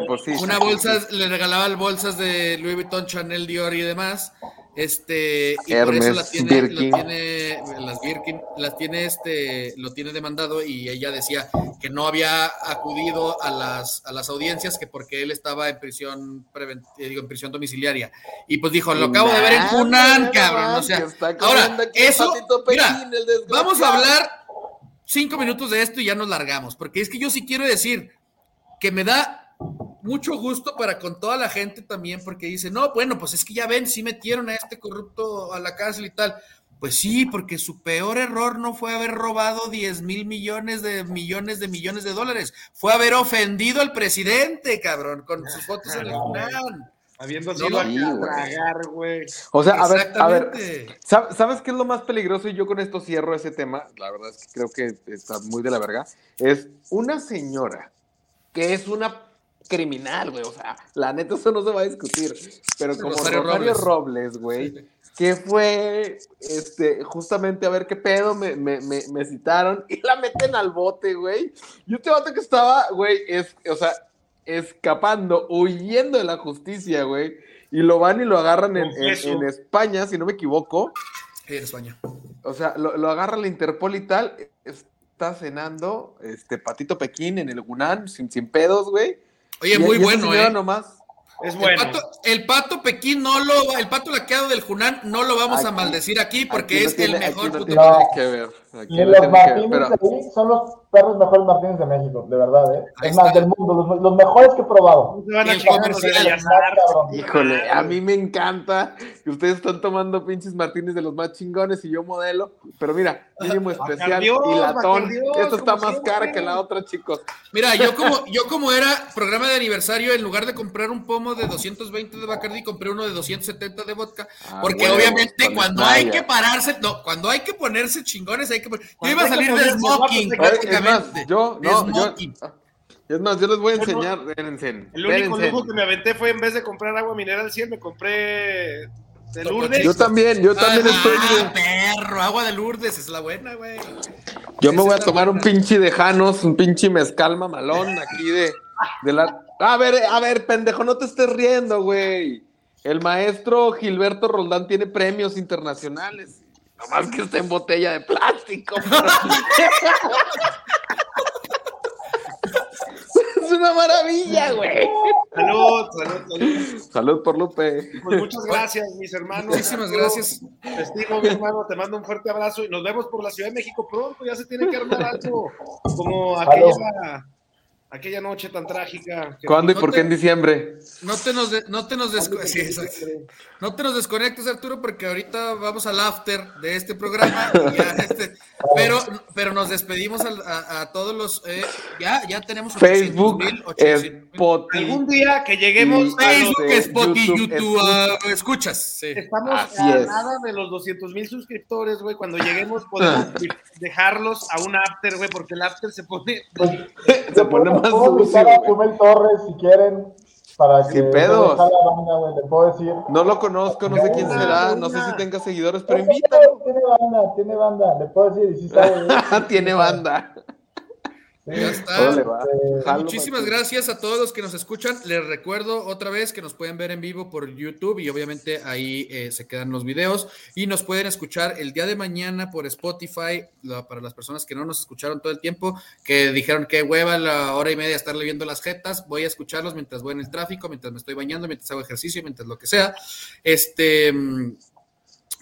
pues una bolsa, le regalaba bolsas de Louis Vuitton, Chanel, Dior y demás. Este, y por eso la tiene, tiene, las Birkin, las tiene este, lo tiene demandado y ella decía que no había acudido a las, a las audiencias que porque él estaba en prisión eh, digo, en prisión domiciliaria. Y pues dijo, lo acabo de ver en Hunan, cabrón. O sea, ahora, eso, mira, vamos a hablar cinco minutos de esto y ya nos largamos, porque es que yo sí quiero decir que me da mucho gusto para con toda la gente también, porque dice, no, bueno, pues es que ya ven, sí metieron a este corrupto a la cárcel y tal. Pues sí, porque su peor error no fue haber robado 10 mil millones de millones de millones de dólares, fue haber ofendido al presidente, cabrón, con sus fotos en el canal. Habiendo sido a tragar, güey. O sea, a ver, a ver, ¿sabes qué es lo más peligroso? Y yo con esto cierro ese tema, la verdad es que creo que está muy de la verga. Es una señora que es una criminal, güey. O sea, la neta, eso no se va a discutir. Pero como Rosario, Robles, güey, que fue este, justamente a ver qué pedo me, me, me, citaron y la meten al bote, güey. Yo te vato que estaba, güey, es, o sea, escapando, huyendo de la justicia, güey. Y lo van y lo agarran en, en, España, si no me equivoco. Sí, en España. O sea, lo, lo agarra la Interpol y tal. Está cenando este Patito Pekín en el Gunán, sin, sin pedos, güey. Oye, muy bueno, ¿eh? Nomás, es bueno. El pato, Pekín no lo, el pato laqueado del Junán no lo vamos a maldecir aquí porque es el mejor puto. que ver. y los Martínez de ahí son los perros mejores Martínez de México, de verdad, ¿eh? es más, del mundo, los, mejores que he probado. Híjole, a mí me encanta que ustedes están tomando pinches Martínez de los más chingones y yo modelo, pero mira, mínimo especial y latón. Esto está más cara que la otra, chicos. Mira, yo como, yo como era programa de aniversario, en lugar de comprar un pomo de 220 de Bacardi, compré uno de 270 de vodka. Ah, porque obviamente cuando hay que pararse, no, cuando hay que ponerse chingones, hay que Yo iba a salir de smoking, Yo, no, yo, es más, yo les voy a enseñar. El único lujo que me aventé fue en vez de comprar agua mineral 100, me compré de Lourdes. Yo también, yo también ah, estoy. Ah, perro, agua de Lourdes es la buena, güey. Yo me voy a tomar un pinche de Janos, un pinche mezcal mamalón aquí de, de la. A ver, a ver, pendejo, no te estés riendo, güey. El maestro Gilberto Roldán tiene premios internacionales. Nomás que está en botella de plástico. [LAUGHS] es una maravilla, güey. Salud, salud, salud. Salud por Lupe. Pues muchas gracias, mis hermanos. Muchísimas gracias. Testigo, mi hermano, te mando un fuerte abrazo y nos vemos por la Ciudad de México pronto. Ya se tiene que armar algo como aquella aquella noche tan trágica. ¿Cuándo y por qué en diciembre? No te nos, no te nos, no te nos desconectes, Arturo, porque ahorita vamos al after de este programa. Este, [LAUGHS] pero, pero nos despedimos a, todos los. Eh, ya, ya tenemos Facebook, Spotify. Algún día que lleguemos Facebook, Spotify, YouTube, YouTube escuchas. Estamos a nada de los 200 mil suscriptores, güey. Cuando lleguemos podemos [LAUGHS] dejarlos a un after, güey, porque el after se pone. [LAUGHS] se pone [LAUGHS] puedo invitar a Chumel Torres si quieren. Para que Sin pedos. No lo conozco, no sé quién será, no sé si tenga seguidores, pero invítalo. Tiene banda, tiene banda, le puedo decir, si sabe. [LAUGHS] tiene banda. Ya está. Este, Muchísimas gracias a todos los que nos escuchan. Les recuerdo otra vez que nos pueden ver en vivo por YouTube y obviamente ahí eh, se quedan los videos y nos pueden escuchar el día de mañana por Spotify para las personas que no nos escucharon todo el tiempo, que dijeron que hueva la hora y media estarle viendo las jetas. Voy a escucharlos mientras voy en el tráfico, mientras me estoy bañando, mientras hago ejercicio, mientras lo que sea. Este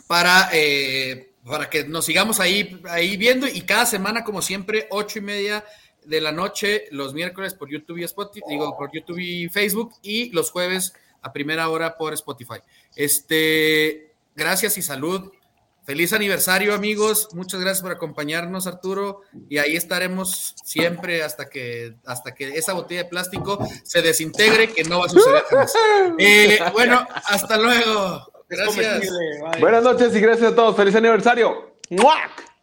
para eh, para que nos sigamos ahí, ahí viendo y cada semana, como siempre, ocho y media de la noche los miércoles por YouTube y Spotify, digo, por YouTube y Facebook y los jueves a primera hora por Spotify. Este, gracias y salud. Feliz aniversario, amigos. Muchas gracias por acompañarnos, Arturo. Y ahí estaremos siempre hasta que, hasta que esa botella de plástico se desintegre, que no va a suceder [LAUGHS] eh, bueno, hasta luego. Gracias. Buenas noches y gracias a todos. Feliz aniversario.